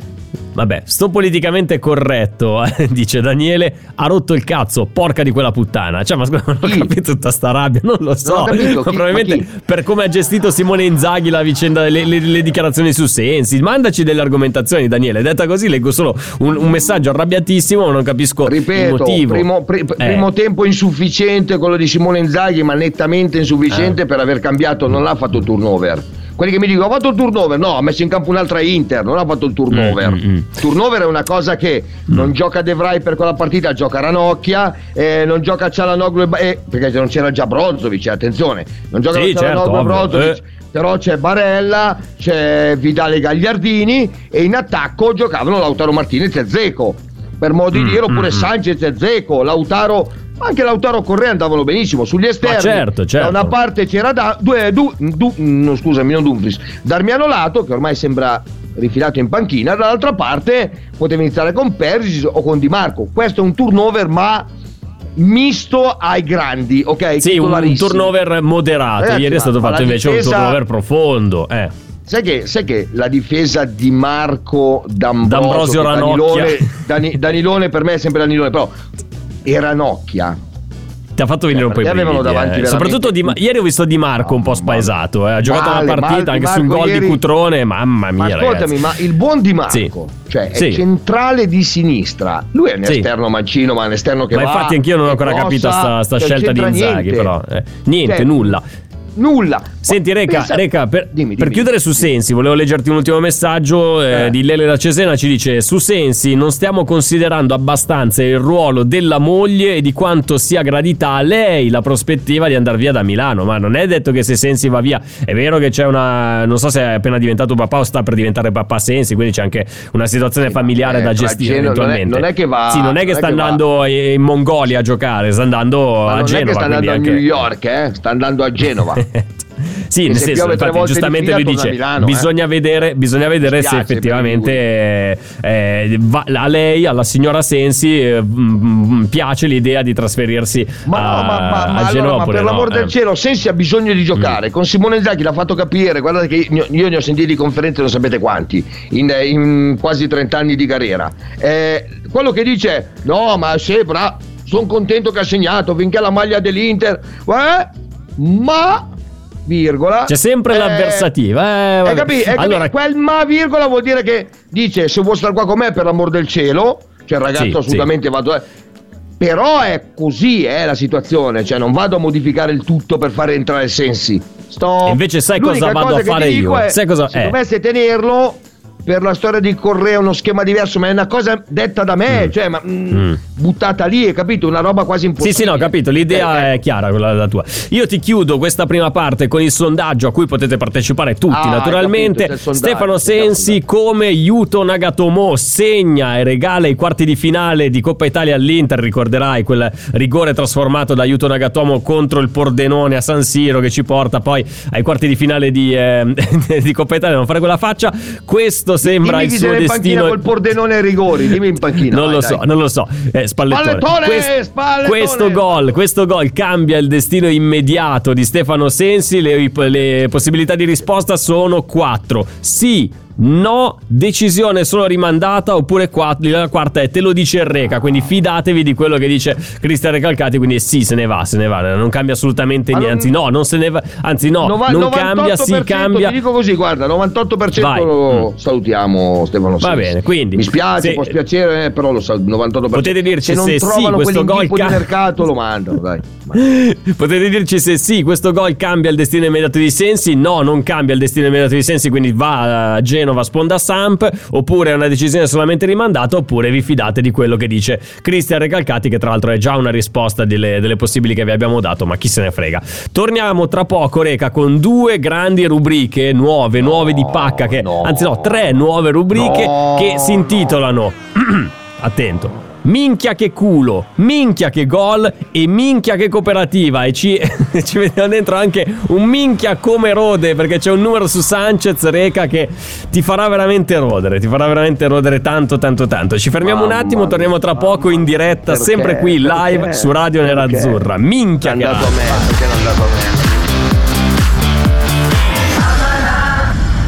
Speaker 3: Vabbè, sto politicamente corretto, eh, dice Daniele, ha rotto il cazzo, porca di quella puttana. Cioè, ma scusa, non ho
Speaker 4: Chi?
Speaker 3: capito tutta sta rabbia, non lo so.
Speaker 4: ho capito, chi-
Speaker 3: Probabilmente per come ha gestito Simone Inzaghi la vicenda, le, le- le dichiarazioni su Sensi. Mandaci delle argomentazioni, Daniele. Detta così, leggo solo un, un messaggio arrabbiatissimo, ma non capisco il
Speaker 4: Ripeto,
Speaker 3: motivo.
Speaker 4: primo, pri-
Speaker 3: Eh.
Speaker 4: primo tempo insufficiente quello di Simone Inzaghi, ma nettamente
Speaker 3: Eh.
Speaker 4: insufficiente per aver cambiato, non l'ha fatto il turnover. Quelli che mi dicono ha fatto il turnover, no, ha messo in campo un'altra Inter, non ha fatto il turnover.
Speaker 3: Mm, mm, mm.
Speaker 4: Turnover è una cosa che non gioca De Vrij per quella partita, gioca Ranocchia, eh, non gioca Cialanoglu e eh, perché non c'era già Brozovic, eh, attenzione, non gioca
Speaker 3: Sì,
Speaker 4: Cialanoglu
Speaker 3: certo, ovvio,
Speaker 4: Brozovic.
Speaker 3: eh.
Speaker 4: Però c'è Barella, c'è Vidale Gagliardini e in attacco giocavano Lautaro Martinez e Zeco per modo di
Speaker 3: Mm,
Speaker 4: dire, oppure
Speaker 3: mm, mm.
Speaker 4: Sanchez e Zeco, Lautaro, anche Lautaro Correa andavano benissimo sugli esterni.
Speaker 3: certo, certo.
Speaker 4: Da una parte c'era da, due, du, du- no, scusami, non Dumfries, Darmiano Lato che ormai sembra rifilato in panchina, dall'altra parte poteva iniziare con Persis o con Di Marco. Questo è un turnover ma misto ai grandi, ok?
Speaker 3: Sì, un turnover moderato.
Speaker 4: Ragazzi,
Speaker 3: Ieri è
Speaker 4: ma-
Speaker 3: stato
Speaker 4: ma
Speaker 3: fatto invece
Speaker 4: difesa-
Speaker 3: un turnover profondo. Eh.
Speaker 4: Sai che, sai che la difesa di Marco D'Ambrosio,
Speaker 3: D'Ambrosio.
Speaker 4: Danilone, Dani- Danilone per me è sempre Danilone, però e Ranocchia.
Speaker 3: Ti ha fatto venire un po' i brividi,
Speaker 4: davanti
Speaker 3: eh. Soprattutto di Ma- ieri ho visto Di Marco un po' spaesato. eh. Ha giocato
Speaker 4: Male,
Speaker 3: una partita
Speaker 4: male,
Speaker 3: anche
Speaker 4: Di
Speaker 3: su un
Speaker 4: Marco
Speaker 3: gol
Speaker 4: ieri-
Speaker 3: di Cutrone. Mamma mia,
Speaker 4: Ma ascoltami,
Speaker 3: ragazzi.
Speaker 4: ma il buon Di Marco,
Speaker 3: Sì.
Speaker 4: cioè è
Speaker 3: Sì.
Speaker 4: centrale di sinistra. Lui è un
Speaker 3: Sì.
Speaker 4: esterno mancino, ma un esterno che
Speaker 3: Ma
Speaker 4: va.
Speaker 3: infatti anch'io non ho ancora capito
Speaker 4: crossa,
Speaker 3: sta, sta scelta di Inzaghi,
Speaker 4: niente.
Speaker 3: però. eh. Niente,
Speaker 4: Cioè,
Speaker 3: nulla.
Speaker 4: Nulla.
Speaker 3: Senti, Reca,
Speaker 4: Pensa-
Speaker 3: Reca, per,
Speaker 4: Dimmi,
Speaker 3: per
Speaker 4: dimmi.
Speaker 3: chiudere su Sensi, volevo leggerti un ultimo messaggio eh,
Speaker 4: Eh.
Speaker 3: di Lele da Cesena. Ci dice: Su Sensi non stiamo considerando abbastanza il ruolo della moglie e di quanto sia gradita a lei la prospettiva di andare via da Milano. Ma non è detto che se Sensi va via, è vero che c'è una. Non so se è appena diventato papà o sta per diventare papà Sensi, quindi c'è anche una situazione
Speaker 4: Sì,
Speaker 3: familiare
Speaker 4: eh,
Speaker 3: da gestire
Speaker 4: Geno- non è-
Speaker 3: eventualmente.
Speaker 4: non è che va-
Speaker 3: Sì, non è che
Speaker 4: non è
Speaker 3: sta
Speaker 4: che va-
Speaker 3: andando in Mongolia a giocare, sta andando
Speaker 4: Ma
Speaker 3: a Genova.
Speaker 4: è che sta andando a
Speaker 3: quindi
Speaker 4: New
Speaker 3: anche-
Speaker 4: York, eh? sta andando a Genova.
Speaker 3: sì, nel
Speaker 4: se
Speaker 3: senso, infatti,
Speaker 4: di
Speaker 3: giustamente lui dice:
Speaker 4: Milano, eh.
Speaker 3: bisogna vedere, bisogna vedere se effettivamente eh, eh, va- a lei, alla signora Sensi, eh, mm, piace l'idea di trasferirsi
Speaker 4: Ma,
Speaker 3: a,
Speaker 4: no, ma, ma- ma
Speaker 3: a
Speaker 4: allora,
Speaker 3: Genova.
Speaker 4: ma
Speaker 3: oppure
Speaker 4: per
Speaker 3: no,
Speaker 4: l'amor del
Speaker 3: eh.
Speaker 4: cielo, Sensi ha bisogno di giocare. Con Simone Zaghi l'ha fatto capire. Guardate che io, io ne ho sentiti conferenze, non sapete quanti, in, in quasi 30 anni di carriera. Eh, quello che dice: No, ma se bra- sono contento che ha segnato finché la maglia dell'Inter. Eh, ma virgola
Speaker 3: C'è sempre
Speaker 4: eh,
Speaker 3: l'avversativa. Eh,
Speaker 4: capito?
Speaker 3: Allora,
Speaker 4: quel ma virgola vuol dire che dice se vuoi stare qua con me per l'amor del cielo cioè il ragazzo
Speaker 3: Sì,
Speaker 4: assolutamente vado eh. però è così eh, la situazione cioè non vado a modificare il tutto per fare entrare Sensi sto
Speaker 3: E invece sai
Speaker 4: L'unica
Speaker 3: cosa vado
Speaker 4: cosa
Speaker 3: a fare io?
Speaker 4: è,
Speaker 3: Sai cosa-
Speaker 4: se
Speaker 3: eh.
Speaker 4: dovesse tenerlo per la storia di Correa uno schema diverso ma è una cosa detta da me
Speaker 3: Mm.
Speaker 4: cioè ma, mm,
Speaker 3: Mm.
Speaker 4: buttata lì hai capito una roba quasi
Speaker 3: Sì,
Speaker 4: impossibile
Speaker 3: sì, no, ho capito. L'idea
Speaker 4: Eh, eh.
Speaker 3: è chiara, quella la tua. Io ti chiudo questa prima parte con il sondaggio a cui potete partecipare tutti,
Speaker 4: Ah,
Speaker 3: naturalmente.
Speaker 4: capito,
Speaker 3: Stefano Sensi come Yuto Nagatomo segna e regala i quarti di finale di Coppa Italia all'Inter. Ricorderai quel rigore trasformato da Yuto Nagatomo contro il Pordenone a San Siro che ci porta poi ai quarti di finale di, eh, di Coppa Italia. Non fare quella faccia. Questo sembra
Speaker 4: dimmi
Speaker 3: il suo destino.
Speaker 4: col Pordenone ai rigori dimmi in panchina
Speaker 3: Non
Speaker 4: vai,
Speaker 3: lo
Speaker 4: dai.
Speaker 3: so, non lo so. Eh, spallettone.
Speaker 4: Spallettone,
Speaker 3: Quest-
Speaker 4: spallettone.
Speaker 3: Questo gol, questo gol cambia il destino immediato di Stefano Sensi. Le, le possibilità di risposta sono quattro. Sì. No, decisione solo rimandata oppure qua- la quarta è te lo dice il Reca, quindi fidatevi di quello che dice Cristian Recalcati, quindi sì, se ne va, se ne va, non cambia assolutamente niente, anzi no, non se ne va, anzi no,
Speaker 4: Nova-
Speaker 3: non
Speaker 4: 98%,
Speaker 3: cambia, sì cambia.
Speaker 4: Ti dico così, guarda, 98%
Speaker 3: Vai.
Speaker 4: lo
Speaker 3: Mm.
Speaker 4: salutiamo Stefano
Speaker 3: Va
Speaker 4: Sensi.
Speaker 3: bene, quindi,
Speaker 4: Mi spiace,
Speaker 3: se-
Speaker 4: può spiacere, eh, però lo sal- 98%.
Speaker 3: Potete dirci
Speaker 4: se non
Speaker 3: se sì,
Speaker 4: trovano
Speaker 3: questo gol ca-
Speaker 4: di mercato lo mandano, dai.
Speaker 3: Potete dirci se sì, questo gol cambia il destino immediato di Sensi. No, non cambia il destino immediato di Sensi, quindi va a Genova, sponda Samp. Oppure è una decisione solamente rimandata. Oppure vi fidate di quello che dice Cristian Recalcati, che tra l'altro è già una risposta delle, delle possibili che vi abbiamo dato, ma chi se ne frega. Torniamo tra poco, Reca, con due grandi rubriche nuove, nuove di pacca. Che,
Speaker 4: no.
Speaker 3: Anzi, no, tre nuove rubriche
Speaker 4: No,
Speaker 3: che si intitolano. Attento. Minchia che culo, minchia che gol e minchia che cooperativa e ci, ci vediamo dentro anche un minchia come rode perché c'è un numero su Sanchez Reca che ti farà veramente rodere, ti farà veramente rodere tanto tanto tanto. Ci fermiamo un
Speaker 4: Mamma
Speaker 3: attimo, torniamo tra poco in diretta,
Speaker 4: Perché?
Speaker 3: sempre qui live
Speaker 4: Perché?
Speaker 3: su Radio? Nerazzurra. Minchia
Speaker 4: È
Speaker 3: che
Speaker 4: andato a me, perché è andato a me.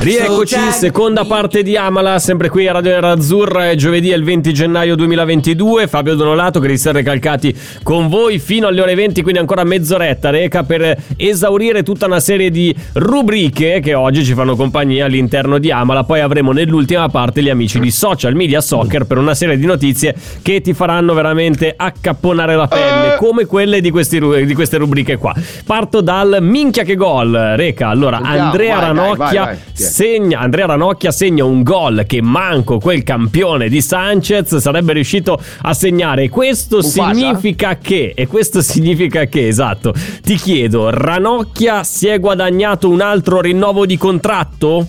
Speaker 3: Rieccoci, seconda parte di Amala, sempre qui a Radio Nera Azzurra, è giovedì è il 20 gennaio 2022, Fabio Donolato, Cristian Recalcati con voi fino alle ore 20, quindi ancora mezz'oretta, Reca, per esaurire tutta una serie di rubriche che oggi ci fanno compagnia all'interno di Amala, poi avremo nell'ultima parte gli amici di Social Media Soccer per una serie di notizie che ti faranno veramente accapponare la pelle, come quelle di, questi di queste rubriche qua. Parto dal minchia che gol, Reca, allora Andrea Ranocchia
Speaker 4: vai?
Speaker 3: Segna Andrea Ranocchia segna un gol che manco quel campione di Sanchez sarebbe riuscito a segnare. Questo
Speaker 4: Mufasa?
Speaker 3: significa che e questo significa che esatto. Ti chiedo, Ranocchia si è guadagnato un altro rinnovo di contratto?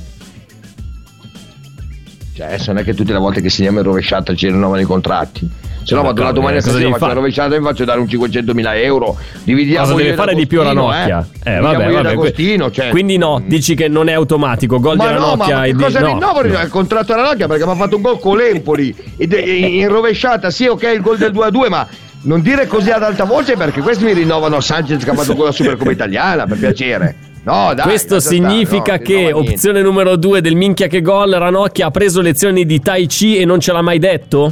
Speaker 4: Cioè, adesso non è che tutte le volte che segniamo in rovesciata ci rinnovano i contratti. Se no,
Speaker 3: Ma
Speaker 4: vado la
Speaker 3: cavolo,
Speaker 4: domani a
Speaker 3: cosa
Speaker 4: stasera faccio la rovesciata e mi faccio dare un 500.000 euro. Dividiamo
Speaker 3: Cosa deve fare di più
Speaker 4: Agostino,
Speaker 3: Ranocchia?
Speaker 4: Eh,
Speaker 3: Eh, vabbè, vabbè.
Speaker 4: Cioè.
Speaker 3: Quindi no, dici che non è automatico. Gol
Speaker 4: Ma
Speaker 3: di
Speaker 4: no, ma
Speaker 3: Ranocchia
Speaker 4: che
Speaker 3: e di-
Speaker 4: cosa
Speaker 3: no,
Speaker 4: il contratto a Ranocchia perché mi ha fatto un gol con l'Empoli in rovesciata, sì, ok, il gol del 2-2, ma non dire così ad alta voce perché questi mi rinnovano Sanchez che ha fatto con la Supercoppa italiana, per piacere. No, dai.
Speaker 3: Questo significa
Speaker 4: no,
Speaker 3: che opzione numero due del minchia che gol Ranocchia ha preso lezioni di Tai Chi e non ce l'ha mai detto?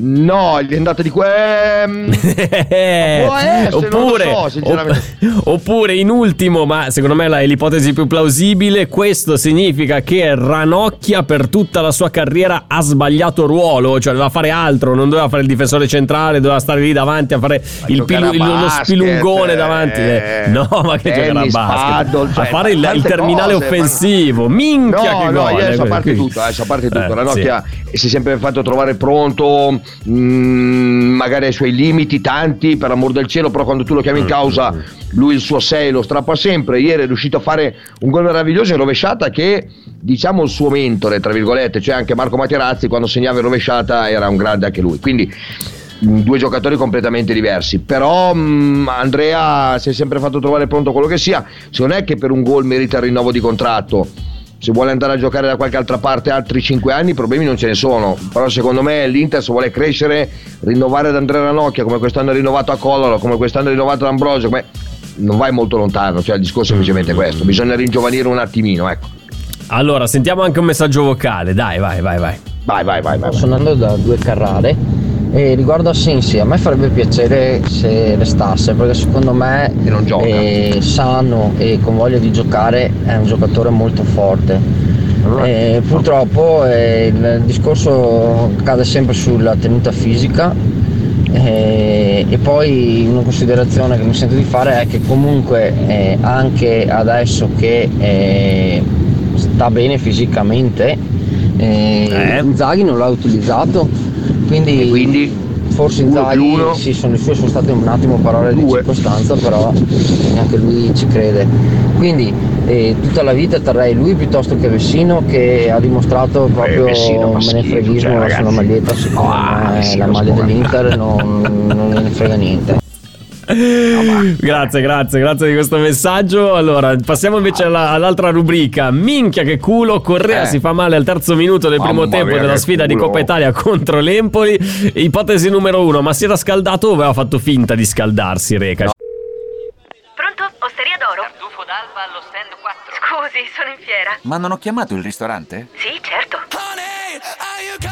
Speaker 4: No, gli è andato di qua. ehm, essere,
Speaker 3: oppure,
Speaker 4: so,
Speaker 3: oppure in ultimo, ma secondo me è l'ipotesi più plausibile, questo significa che Ranocchia per tutta la sua carriera ha sbagliato ruolo, cioè doveva fare altro, non doveva fare il difensore centrale, doveva stare lì davanti a fare il pilu-
Speaker 4: a
Speaker 3: il- lo
Speaker 4: basket,
Speaker 3: spilungone
Speaker 4: eh,
Speaker 3: davanti. Eh, No, ma che giocare a basket?
Speaker 4: paddle,
Speaker 3: a
Speaker 4: cioè,
Speaker 3: fare il, il terminale
Speaker 4: cose, ma-
Speaker 3: offensivo. Minchia
Speaker 4: No,
Speaker 3: che
Speaker 4: no,
Speaker 3: gol.
Speaker 4: adesso a
Speaker 3: eh,
Speaker 4: parte tutto, adesso a parte tutto,
Speaker 3: Eh,
Speaker 4: Ranocchia si è sempre fatto trovare pronto, mm, magari ai suoi limiti tanti, per amor del cielo, però quando tu lo
Speaker 3: Mm,
Speaker 4: chiami in causa, lui il suo 6 lo strappa sempre. Ieri è riuscito a fare un gol meraviglioso in rovesciata che diciamo il suo mentore, tra virgolette, cioè anche Marco Materazzi quando segnava in rovesciata era un grande anche lui. Quindi mh, due giocatori completamente diversi però mh, Andrea si è sempre fatto trovare pronto quello che sia se non è che per un gol merita il rinnovo di contratto se vuole andare a giocare da qualche altra parte altri 5 anni problemi non ce ne sono però secondo me l'Inter se vuole crescere rinnovare ad Andrea Ranocchia come quest'anno ha rinnovato a Collaro come quest'anno ha rinnovato ad Ambrosio come- non vai molto lontano cioè il discorso è semplicemente questo bisogna ringiovanire un attimino ecco
Speaker 3: Allora, sentiamo anche un messaggio vocale. Dai, vai, vai, vai.
Speaker 4: vai vai vai, vai.
Speaker 2: Sto andando da due Carrare e riguardo a Sensi a me farebbe piacere se restasse perché secondo me
Speaker 4: Che non gioca.
Speaker 2: è sano e con voglia di giocare è un giocatore molto forte Eh, purtroppo eh, il discorso cade sempre sulla tenuta fisica eh, e poi una considerazione che mi sento di fare è che comunque eh, anche adesso che eh, sta bene fisicamente eh,
Speaker 3: Eh.
Speaker 2: Inzaghi non l'ha utilizzato quindi,
Speaker 4: quindi
Speaker 2: forse Inzaghi
Speaker 4: uno.
Speaker 2: sì, sono, le sue sono state un attimo parole di
Speaker 4: Due.
Speaker 2: circostanza però neanche lui ci crede quindi eh, tutta la vita terrei lui piuttosto che Vessino che ha dimostrato proprio menefreghismo
Speaker 4: cioè, ragazzi.
Speaker 2: sulla maglietta secondo
Speaker 4: Ah,
Speaker 2: me
Speaker 4: Vessino
Speaker 2: la maglia dell'Inter non, non ne frega niente
Speaker 3: Grazie, grazie, grazie di questo messaggio. Allora, passiamo invece alla- all'altra rubrica. Minchia che culo, Correa
Speaker 4: Eh.
Speaker 3: si fa male al terzo minuto del primo
Speaker 4: Mamma
Speaker 3: tempo
Speaker 4: mia,
Speaker 3: della sfida di
Speaker 4: culo.
Speaker 3: Coppa Italia contro l'Empoli. Ipotesi numero uno, ma si era scaldato o aveva fatto finta di scaldarsi, Reca?
Speaker 6: Pronto? Osteria d'oro?
Speaker 7: Tartufo d'alba allo stand 4.
Speaker 6: Scusi, sono in fiera.
Speaker 7: Ma non ho chiamato il ristorante?
Speaker 6: Sì, certo.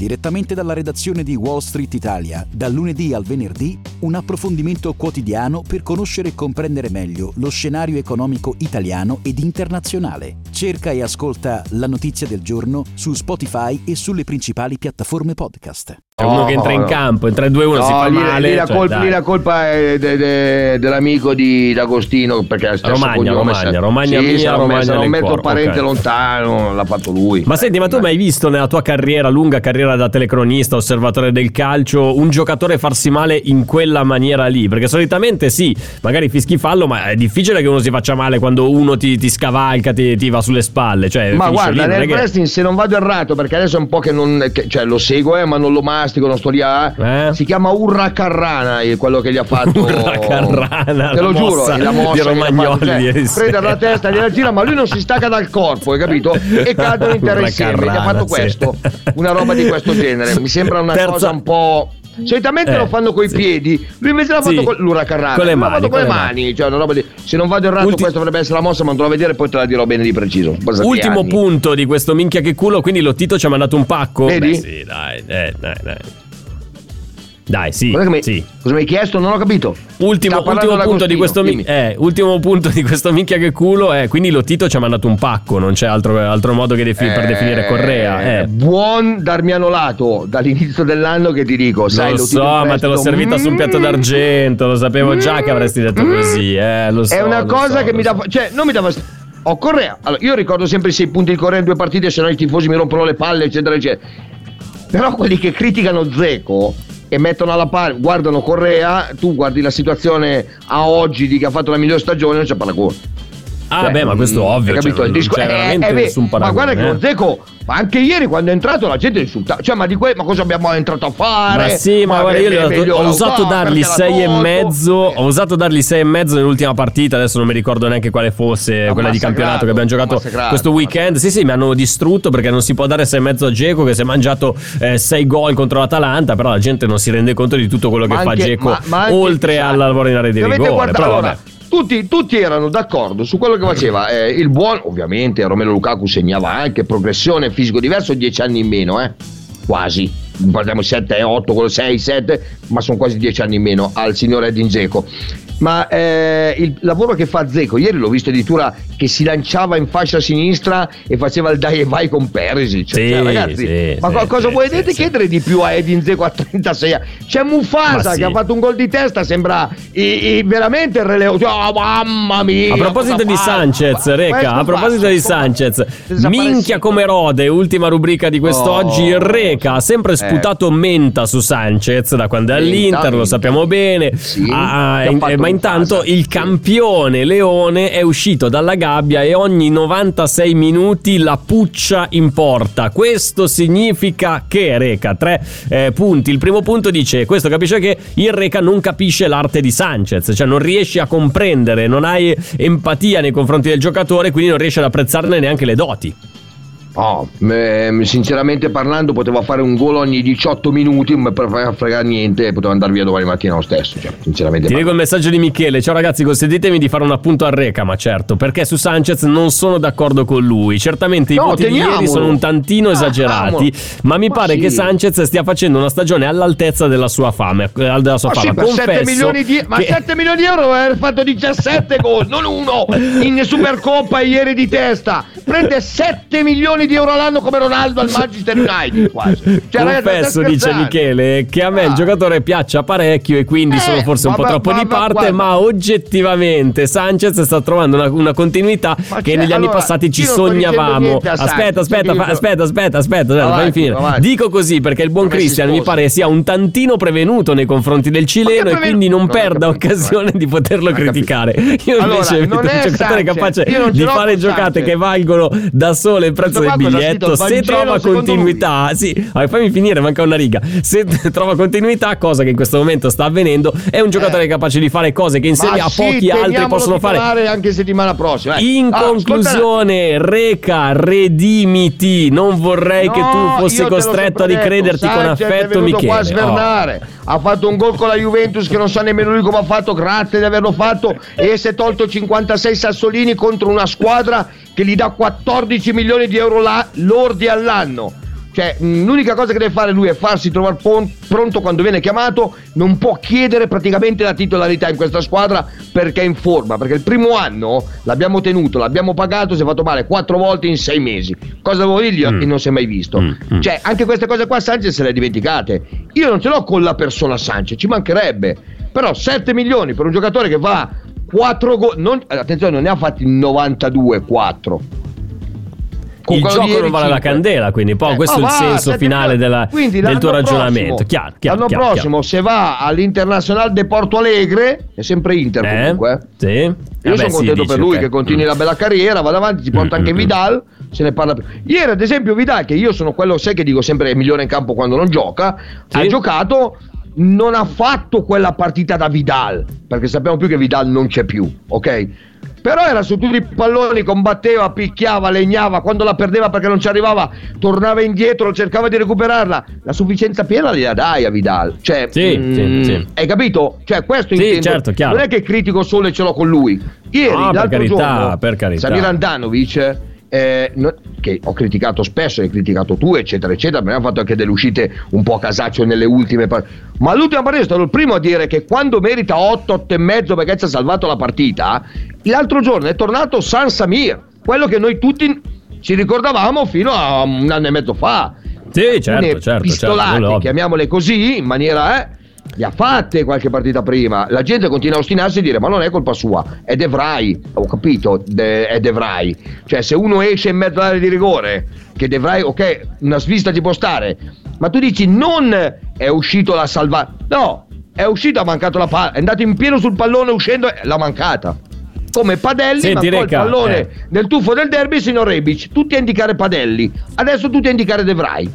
Speaker 8: Direttamente dalla redazione di Wall Street Italia, dal lunedì al venerdì, un approfondimento quotidiano per conoscere e comprendere meglio lo scenario economico italiano ed internazionale. Cerca e ascolta La Notizia del Giorno su Spotify e sulle principali piattaforme podcast.
Speaker 3: C'è uno che entra in
Speaker 4: no.
Speaker 3: campo, in 3-2-1 si fa
Speaker 4: lì,
Speaker 3: male.
Speaker 4: lì la,
Speaker 3: cioè,
Speaker 4: colpa, lì la colpa è de- de- dell'amico di D'Agostino perché è stesso
Speaker 3: Romagna, Romagna, Romagna
Speaker 4: sì,
Speaker 3: mia, Romagna
Speaker 4: me- se non
Speaker 3: nel
Speaker 4: metto
Speaker 3: corpo,
Speaker 4: parente
Speaker 3: ok.
Speaker 4: lontano l'ha fatto lui
Speaker 3: Ma senti, ma tu hai mai visto nella tua carriera, lunga carriera da telecronista, osservatore del calcio, un giocatore farsi male in quella maniera lì? Perché solitamente sì, magari fischi fallo, ma è difficile che uno si faccia male quando uno ti, ti scavalca, ti, ti va sulle spalle. Cioè,
Speaker 4: ma guarda
Speaker 3: lì,
Speaker 4: nel
Speaker 3: che-
Speaker 4: wrestling se non vado errato perché adesso è un po' che non che- cioè lo seguo eh, ma non lo, ma- fantastico, non sto lì a...
Speaker 3: Eh?
Speaker 4: Si chiama Urra Carrana, eh, quello che gli ha fatto...
Speaker 3: Urra Carrana,
Speaker 4: Te lo giuro,
Speaker 3: mossa
Speaker 4: è la mossa
Speaker 3: di
Speaker 4: che ha
Speaker 3: Romagnoli
Speaker 4: cioè,
Speaker 3: ieri sera.
Speaker 4: prende la testa, gliela gira, ma lui non si stacca dal corpo, hai capito? E cadono in terra insieme. Gli ha
Speaker 3: Carrana,
Speaker 4: fatto
Speaker 3: sì.
Speaker 4: questo, una roba di questo genere. Mi sembra una
Speaker 3: Terza-
Speaker 4: cosa un po'... Solitamente
Speaker 3: Eh,
Speaker 4: lo fanno coi
Speaker 3: sì.
Speaker 4: piedi, lui invece l'ha fatto
Speaker 3: Sì.
Speaker 4: con l'Huracan
Speaker 3: Con le mani,
Speaker 4: con le
Speaker 3: le
Speaker 4: mani, cioè di... Se non vado errato,
Speaker 3: Ulti-
Speaker 4: questa dovrebbe essere la mossa, ma andrò a vedere, poi te la dirò bene di preciso. Passati
Speaker 3: Ultimo
Speaker 4: anni.
Speaker 3: punto di questo minchia che culo, quindi lo Tito ci ha mandato un pacco.
Speaker 4: Vedi?
Speaker 3: Beh, sì, dai, eh, dai, dai. Dai, sì,
Speaker 4: Cosa, che mi...
Speaker 3: sì.
Speaker 4: cosa mi hai chiesto? Non ho capito.
Speaker 3: Ultimo, ultimo punto di questo eh, ultimo punto di questo minchia che culo è quindi lo Tito ci ha mandato un pacco, non c'è altro, altro modo che defi- per
Speaker 4: Eh,
Speaker 3: definire Correa. Eh.
Speaker 4: Buon Darmiano Lato dall'inizio dell'anno che ti dico, sai,
Speaker 3: lo
Speaker 4: lo
Speaker 3: so, ma te l'ho
Speaker 4: prestito.
Speaker 3: servita su un piatto
Speaker 4: Mm.
Speaker 3: d'argento, lo sapevo già che avresti detto così, eh, lo so.
Speaker 4: È una
Speaker 3: lo
Speaker 4: cosa
Speaker 3: so,
Speaker 4: che mi
Speaker 3: so.
Speaker 4: dà. Cioè, non mi dava. Ho Correa. Allora, io ricordo sempre i sei punti di Correa in due partite, se no i tifosi mi rompono le palle, eccetera, eccetera. Però quelli che criticano Zeco e mettono alla pari, guardano Correa, tu guardi la situazione a oggi di che ha fatto la migliore stagione, non c'è paragone.
Speaker 3: Ah,
Speaker 4: Cioè,
Speaker 3: beh, ma questo è
Speaker 4: mm,
Speaker 3: ovvio,
Speaker 4: hai capito?
Speaker 3: cioè,
Speaker 4: Il
Speaker 3: non
Speaker 4: disco-
Speaker 3: c'è
Speaker 4: eh,
Speaker 3: veramente
Speaker 4: eh, beh,
Speaker 3: nessun
Speaker 4: Ma
Speaker 3: paragone.
Speaker 4: guarda che
Speaker 3: eh.
Speaker 4: Zeco, ma anche ieri quando è entrato la gente insultava, cioè ma di que- ma cosa abbiamo entrato a fare?
Speaker 3: Ma sì, ma, guarda, io dato-
Speaker 4: meglio
Speaker 3: ho usato dargli 6 e mezzo. Ho usato dargli 6 e mezzo nell'ultima partita. Adesso non mi ricordo neanche quale fosse
Speaker 4: Ha
Speaker 3: quella di campionato che abbiamo giocato questo weekend. Sì, sì, mi hanno distrutto perché non si può dare 6 e mezzo a Geco che si è mangiato 6 gol contro l'Atalanta. Però la gente non si rende conto di tutto quello che
Speaker 4: Ma
Speaker 3: fa Geco
Speaker 4: ma- ma
Speaker 3: oltre
Speaker 4: sai,
Speaker 3: al lavoro in area di rigore. Però vabbè.
Speaker 4: Tutti, tutti erano d'accordo su quello che faceva eh, il buon, ovviamente Romelo Lukaku segnava anche progressione fisico diverso, 10 anni in meno, eh? quasi. Parliamo 7, 8, quello 6, 7, ma sono quasi 10 anni in meno al signor Edin Dzeko. Ma eh, il lavoro che fa Zeco, ieri l'ho visto addirittura che si lanciava in fascia sinistra e faceva il dai e vai con Perisic.
Speaker 3: Sì,
Speaker 4: cioè, ragazzi,
Speaker 3: sì,
Speaker 4: ma
Speaker 3: sì,
Speaker 4: co- cosa
Speaker 3: sì,
Speaker 4: volete chiedere di più a Edin Dzeko a 36 anni? C'è Mufasa che ha fatto un gol di testa, sembra i- i- veramente il releo. Oh, mamma mia!
Speaker 3: A proposito di? Sanchez, Reca, a proposito di Sanchez, minchia come rode, ultima rubrica di quest'oggi.
Speaker 4: Oh.
Speaker 3: Reca ha sempre
Speaker 4: Eh.
Speaker 3: sputato menta su Sanchez da quando è all'Inter, lo sappiamo bene.
Speaker 4: Sì,
Speaker 3: Ah,
Speaker 4: ha
Speaker 3: ma intanto il campione Leone è uscito dalla gabbia e ogni 96 minuti la puccia in porta. Questo significa che, Reca, tre eh, punti. Il primo punto dice: Questo capisce che il Reca non capisce l'arte di Sanchez, cioè non riesci a comprendere, non hai empatia nei confronti del giocatore, quindi non riesci ad apprezzarne neanche le doti.
Speaker 4: Oh, ehm, sinceramente parlando, poteva fare un gol ogni 18 minuti, ma per far fregare niente, poteva andare via domani mattina lo stesso. Cioè, sinceramente
Speaker 3: Ti leggo il messaggio di Michele. Ciao ragazzi, consentitemi di fare un appunto al Reca, ma certo, perché su Sanchez non sono d'accordo con lui. Certamente i
Speaker 4: No,
Speaker 3: voti di ieri sono un tantino
Speaker 4: Ah,
Speaker 3: esagerati, ma mi
Speaker 4: Ma
Speaker 3: pare
Speaker 4: sì.
Speaker 3: che Sanchez stia facendo una stagione all'altezza della sua fame. eh, Della sua
Speaker 4: Ma
Speaker 3: fama.
Speaker 4: sì, per 7
Speaker 3: Confesso
Speaker 4: milioni di, ma
Speaker 3: che-
Speaker 4: 7 milioni di euro ha fatto 17 gol, non uno in Supercoppa ieri di testa. Prende 7 milioni di euro all'anno come Ronaldo al Manchester United quasi. Cioè,
Speaker 3: Confesso, dice? Michele, che a me il
Speaker 4: Ah.
Speaker 3: giocatore piaccia parecchio e quindi
Speaker 4: Eh,
Speaker 3: sono forse un po' troppo
Speaker 4: ma-
Speaker 3: di parte,
Speaker 4: guarda.
Speaker 3: ma oggettivamente Sanchez sta trovando una, una continuità
Speaker 4: Ma
Speaker 3: che negli anni
Speaker 4: allora,
Speaker 3: passati ci sognavamo. Aspetta, aspetta, fa- aspetta, aspetta, aspetta, aspetta,
Speaker 4: Avanti,
Speaker 3: fammi finire.
Speaker 4: avanti.
Speaker 3: Dico così perché il buon
Speaker 4: Promessi
Speaker 3: Cristian mi pare sia un tantino prevenuto nei confronti del cileno e quindi non
Speaker 4: Non
Speaker 3: perda
Speaker 4: capito,
Speaker 3: occasione
Speaker 4: eh.
Speaker 3: di poterlo criticare. Io
Speaker 4: Allora,
Speaker 3: invece vedo
Speaker 4: non
Speaker 3: un giocatore capace di fare giocate che valgono da solo il prezzo del biglietto. Se trova continuità, sì, allora, fammi finire, manca una riga. Se trova continuità, cosa che in questo momento sta avvenendo, è un giocatore
Speaker 4: Eh.
Speaker 3: capace di fare cose che insieme
Speaker 4: Ma
Speaker 3: a
Speaker 4: sì,
Speaker 3: pochi altri possono fare.
Speaker 4: anche settimana prossima. eh.
Speaker 3: In
Speaker 4: Ah,
Speaker 3: conclusione, Reca, redimiti. Non vorrei
Speaker 4: No,
Speaker 3: che tu fossi costretto a ricrederti con
Speaker 4: Sanchez è
Speaker 3: affetto,
Speaker 4: venuto qua a
Speaker 3: Michele. Oh.
Speaker 4: svernare. Ha fatto un gol con la Juventus che non sa nemmeno lui come ha fatto, grazie di averlo fatto. E si è tolto 56 sassolini contro una squadra che gli dà 14 milioni di euro la- lordi all'anno. Cioè, mh, l'unica cosa che deve fare lui è farsi trovare pon- pronto quando viene chiamato. Non può chiedere praticamente la titolarità in questa squadra perché è in forma. Perché il primo anno l'abbiamo tenuto, l'abbiamo pagato, si è fatto male quattro volte in sei mesi. Cosa devo dirgli?
Speaker 3: Mm.
Speaker 4: E non si è mai visto.
Speaker 3: Mm, mm.
Speaker 4: Cioè, anche queste cose qua Sanchez se le ha dimenticate. Io non ce l'ho con la persona Sanchez, ci mancherebbe. Però 7 milioni per un giocatore che fa 4 gol. non- attenzione, non ne ha fatti 92, 4. Con
Speaker 3: Il gioco non vale la
Speaker 4: cinque.
Speaker 3: candela, quindi poi
Speaker 4: Eh,
Speaker 3: questo è il
Speaker 4: va,
Speaker 3: senso finale della- del tuo ragionamento.
Speaker 4: prossimo-
Speaker 3: Chiaro, chiaro,
Speaker 4: L'anno
Speaker 3: chiaro,
Speaker 4: prossimo, se va all'Internazionale de Porto Alegre, è sempre Inter
Speaker 3: Eh?
Speaker 4: comunque. eh.
Speaker 3: Sì.
Speaker 4: Io
Speaker 3: Vabbè,
Speaker 4: sono
Speaker 3: sì,
Speaker 4: contento
Speaker 3: dici,
Speaker 4: per lui
Speaker 3: ok.
Speaker 4: che continui
Speaker 3: Mm.
Speaker 4: la bella carriera, vada avanti, ti porta
Speaker 3: Mm,
Speaker 4: anche
Speaker 3: mm,
Speaker 4: Vidal, se ne parla più. Ieri, ad esempio, Vidal, che io sono quello, sai che dico sempre è migliore in campo quando non gioca, ha giocato, non ha fatto quella partita da Vidal, perché sappiamo più che Vidal non c'è più, ok? Però era su tutti i palloni, combatteva, picchiava, legnava, quando la perdeva perché non ci arrivava, tornava indietro, cercava di recuperarla. La sufficienza piena gliela dai a Vidal. Cioè,
Speaker 3: Sì,
Speaker 4: mm,
Speaker 3: sì, sì.
Speaker 4: hai capito? Cioè, questo
Speaker 3: Sì,
Speaker 4: intendo.
Speaker 3: certo, chiaro.
Speaker 4: Non è che critico solo e ce l'ho con lui. Ieri,
Speaker 3: No, per
Speaker 4: l'altro
Speaker 3: carità,
Speaker 4: giorno,
Speaker 3: per carità.
Speaker 4: Samir Andanovic, eh, no- che ho criticato spesso, hai criticato tu, eccetera, eccetera. Abbiamo fatto anche delle uscite un po' a casaccio nelle ultime partite. Ma l'ultima partita è stato il primo a dire che quando merita 8, 8 e mezzo perché ci ha salvato la partita, l'altro giorno è tornato San Samir, quello che noi tutti ci ricordavamo fino a un anno e mezzo fa.
Speaker 3: Sì, certo, certo, certo, quello ovvio.
Speaker 4: chiamiamole così, in maniera... Eh, le ha fatte qualche partita prima. La gente continua a ostinarsi e dire: Ma non è colpa sua, è De Vrij. Ho capito, de- è De Vrij. Cioè, se uno esce in mezzo all'area di rigore, che De Vrij, ok, una svista ci può stare. Ma tu dici: Non è uscito la salvata. No, è uscito, ha mancato la palla. È andato in pieno sul pallone uscendo e l'ha mancata. Come Padelli
Speaker 3: Senti,
Speaker 4: il
Speaker 3: Reca,
Speaker 4: pallone
Speaker 3: eh.
Speaker 4: nel tuffo del derby, signor Rebic. Tutti a indicare Padelli. Adesso tutti a indicare De Vrij.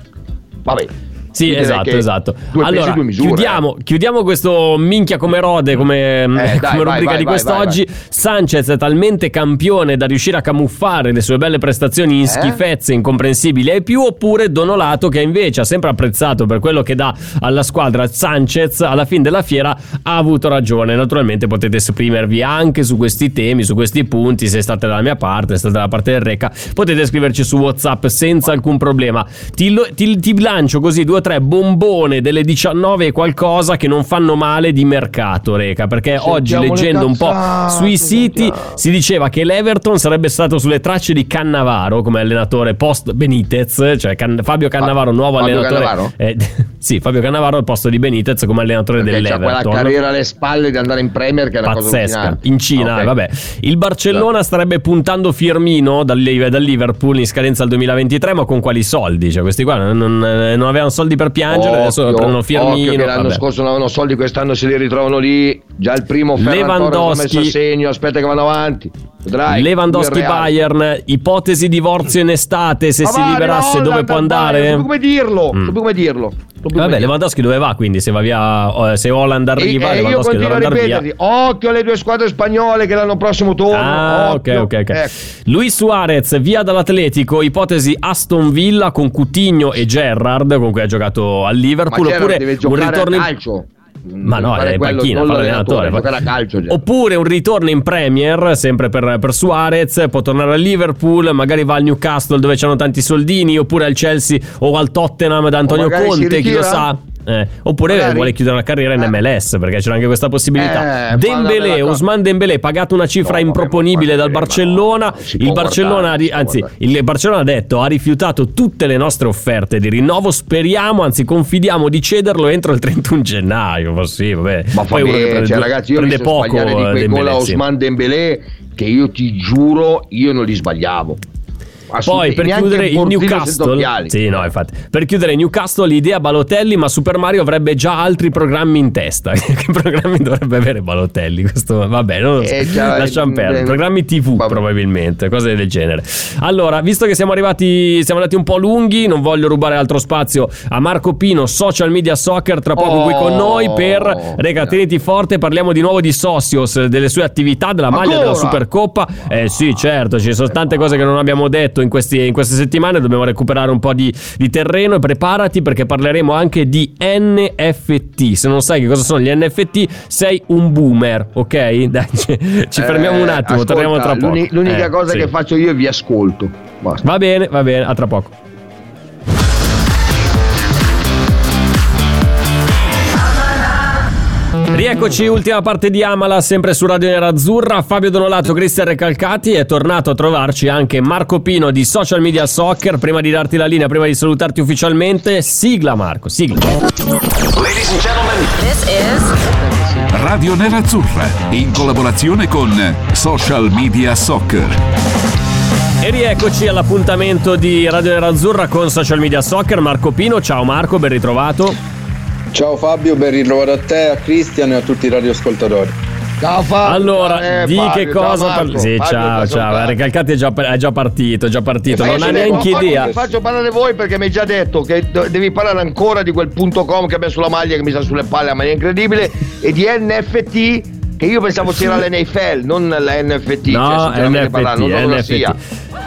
Speaker 4: Vabbè.
Speaker 3: Sì,
Speaker 4: direi
Speaker 3: esatto, esatto.
Speaker 4: Pesi,
Speaker 3: allora,
Speaker 4: misure.
Speaker 3: chiudiamo, chiudiamo questo minchia come rode, come,
Speaker 4: Eh, dai,
Speaker 3: come
Speaker 4: vai,
Speaker 3: rubrica
Speaker 4: vai,
Speaker 3: di
Speaker 4: vai,
Speaker 3: quest'oggi. Sanchez è talmente campione da riuscire a camuffare le sue belle prestazioni in
Speaker 4: Eh?
Speaker 3: schifezze incomprensibili ai più, oppure Donolato che invece ha sempre apprezzato per quello che dà alla squadra Sanchez, alla fine della fiera ha avuto ragione. Naturalmente potete esprimervi anche su questi temi, su questi punti, se state dalla mia parte, se state dalla parte del Reca, potete scriverci su WhatsApp senza alcun problema. Ti, lo- ti- ti lancio così due o tre bombone delle 19 e qualcosa che non fanno male di mercato, Reca, perché oggi
Speaker 4: Sentiamo le
Speaker 3: leggendo un po' sui siti si diceva che l'Everton sarebbe stato sulle tracce di Cannavaro come allenatore post Benitez, cioè Can- Fabio Cannavaro, nuovo
Speaker 4: Fabio
Speaker 3: allenatore.
Speaker 4: Cannavaro?
Speaker 3: Eh, sì, Fabio Cannavaro al posto di Benitez come allenatore
Speaker 4: Perché c'ha quella
Speaker 3: dell'Everton.
Speaker 4: carriera alle spalle di andare in Premier che è una cosa
Speaker 3: Pazzesca
Speaker 4: allucinante.
Speaker 3: in Cina,
Speaker 4: Ok.
Speaker 3: vabbè. Il Barcellona starebbe puntando Firmino dal, dal Liverpool in scadenza al 2023, ma con quali soldi? Cioè, questi qua non, non- non avevano soldi per piangere, adesso
Speaker 4: Occhio,
Speaker 3: prendono Firmino.
Speaker 4: l'anno
Speaker 3: vabbè.
Speaker 4: scorso non avevano soldi, quest'anno se li ritrovano lì. Già il primo Ferran Torres messo a segno, aspetta che vanno avanti. Vedrai.
Speaker 3: Lewandowski. Bayern, ipotesi divorzio in estate, se
Speaker 4: Ma
Speaker 3: si liberasse dove può andare?
Speaker 4: Non so come dirlo,
Speaker 3: Mm.
Speaker 4: so come dirlo.
Speaker 3: Vabbè. Lewandowski dove va quindi? Se va via, eh, se Holland arriva,
Speaker 4: e io
Speaker 3: Lewandowski
Speaker 4: a
Speaker 3: andare via.
Speaker 4: occhio alle due squadre spagnole che l'anno prossimo tornano.
Speaker 3: Ah, ok,
Speaker 4: occhio.
Speaker 3: ok, ok.
Speaker 4: Ecco.
Speaker 3: Luis Suarez via dall'Atletico, ipotesi Aston Villa con Coutinho e Gerrard, con cui ha giocato al Liverpool, oppure un ritorno in
Speaker 4: calcio.
Speaker 3: Ma no, è panchina, fa
Speaker 4: l'allenatore, a calcio. Gerrard.
Speaker 3: Oppure un ritorno in Premier, sempre per, per Suarez, può tornare al Liverpool, magari va al Newcastle dove c'hanno tanti soldini, oppure al Chelsea o al Tottenham da Antonio Conte, chi lo sa. Eh, oppure
Speaker 4: Magari.
Speaker 3: vuole chiudere la carriera in
Speaker 4: Eh.
Speaker 3: MLS perché c'è anche questa possibilità.
Speaker 4: Eh,
Speaker 3: Dembélé, Ousmane Dembélé pagato una cifra
Speaker 4: No,
Speaker 3: improponibile dal Barcellona.
Speaker 4: no,
Speaker 3: il Barcellona,
Speaker 4: guardare,
Speaker 3: anzi, il Barcellona ha detto ha rifiutato tutte le nostre offerte di rinnovo. Speriamo, anzi, confidiamo di cederlo entro il 31 gennaio. Sì, vabbè.
Speaker 4: Ma
Speaker 3: Poi uno che prende,
Speaker 4: cioè, ragazzi, io
Speaker 3: prende poco
Speaker 4: di quei
Speaker 3: Dembélé,
Speaker 4: gol a
Speaker 3: sì.
Speaker 4: Ousmane Dembélé che io ti giuro, io non li sbagliavo.
Speaker 3: Poi per chiudere il Newcastle, sì, no, infatti, per chiudere Newcastle, l'idea Balotelli, ma Super Mario avrebbe già altri programmi in testa. che programmi dovrebbe avere Balotelli? Questo, vabbè, non lo so.
Speaker 4: Eh, già,
Speaker 3: lasciamo
Speaker 4: eh,
Speaker 3: perdere. Programmi TV,
Speaker 4: vabbè.
Speaker 3: probabilmente, cose del genere. Allora, visto che siamo arrivati, siamo andati un po' lunghi, non voglio rubare altro spazio a Marco Pino, social media soccer, tra poco
Speaker 4: Oh,
Speaker 3: qui con noi per Rega, teniti forte, parliamo di nuovo di Socios, delle sue attività, della maglia
Speaker 4: Ancora?
Speaker 3: della Supercoppa. Eh sì, certo, ci sono tante cose che non abbiamo detto in, questi- in queste settimane, dobbiamo recuperare un po' di, di terreno e preparati perché parleremo anche di NFT. Se non sai che cosa sono gli NFT, sei un boomer, ok? Dai, ci, ci fermiamo un
Speaker 4: Eh,
Speaker 3: attimo,
Speaker 4: ascolta,
Speaker 3: torniamo tra poco.
Speaker 4: l'uni- L'unica
Speaker 3: Eh,
Speaker 4: cosa
Speaker 3: sì.
Speaker 4: che faccio io è vi ascolto. Basta.
Speaker 3: Va bene, va bene, a tra poco. Rieccoci, ultima parte di Amala, sempre su Radio Nerazzurra. Fabio Donolato, Cristian Recalcati. È tornato a trovarci anche Marco Pino di Social Media Soccer. Prima di darti la linea, prima di salutarti ufficialmente, sigla Marco, sigla.
Speaker 6: This is
Speaker 1: Radio Nerazzurra in collaborazione con Social Media Soccer.
Speaker 3: E rieccoci all'appuntamento di Radio Nerazzurra con Social Media Soccer. Marco Pino, ciao Marco, ben ritrovato.
Speaker 9: Ciao Fabio, ben ritrovato a te, a Cristian e a tutti i radioascoltatori.
Speaker 4: Ciao Fabio.
Speaker 3: Allora,
Speaker 4: Eh,
Speaker 3: di
Speaker 4: Fabio,
Speaker 3: che cosa
Speaker 4: ciao,
Speaker 3: parli?
Speaker 4: Marco.
Speaker 3: Sì,
Speaker 4: Fabio,
Speaker 3: ciao, ciao.
Speaker 4: parlare.
Speaker 3: Recalcati è già, è già partito, è già partito. Non ha neanche
Speaker 4: faccio-
Speaker 3: idea.
Speaker 4: Faccio parlare voi perché mi hai già detto che devi parlare ancora di quel punto com che abbiamo sulla maglia che mi sta sulle palle a maniera incredibile e di NFT che io pensavo c'era l'NFL, non la NFT.
Speaker 3: No,
Speaker 4: cioè, sinceramente
Speaker 3: NFT,
Speaker 4: parlando, non so cosa
Speaker 3: NFT.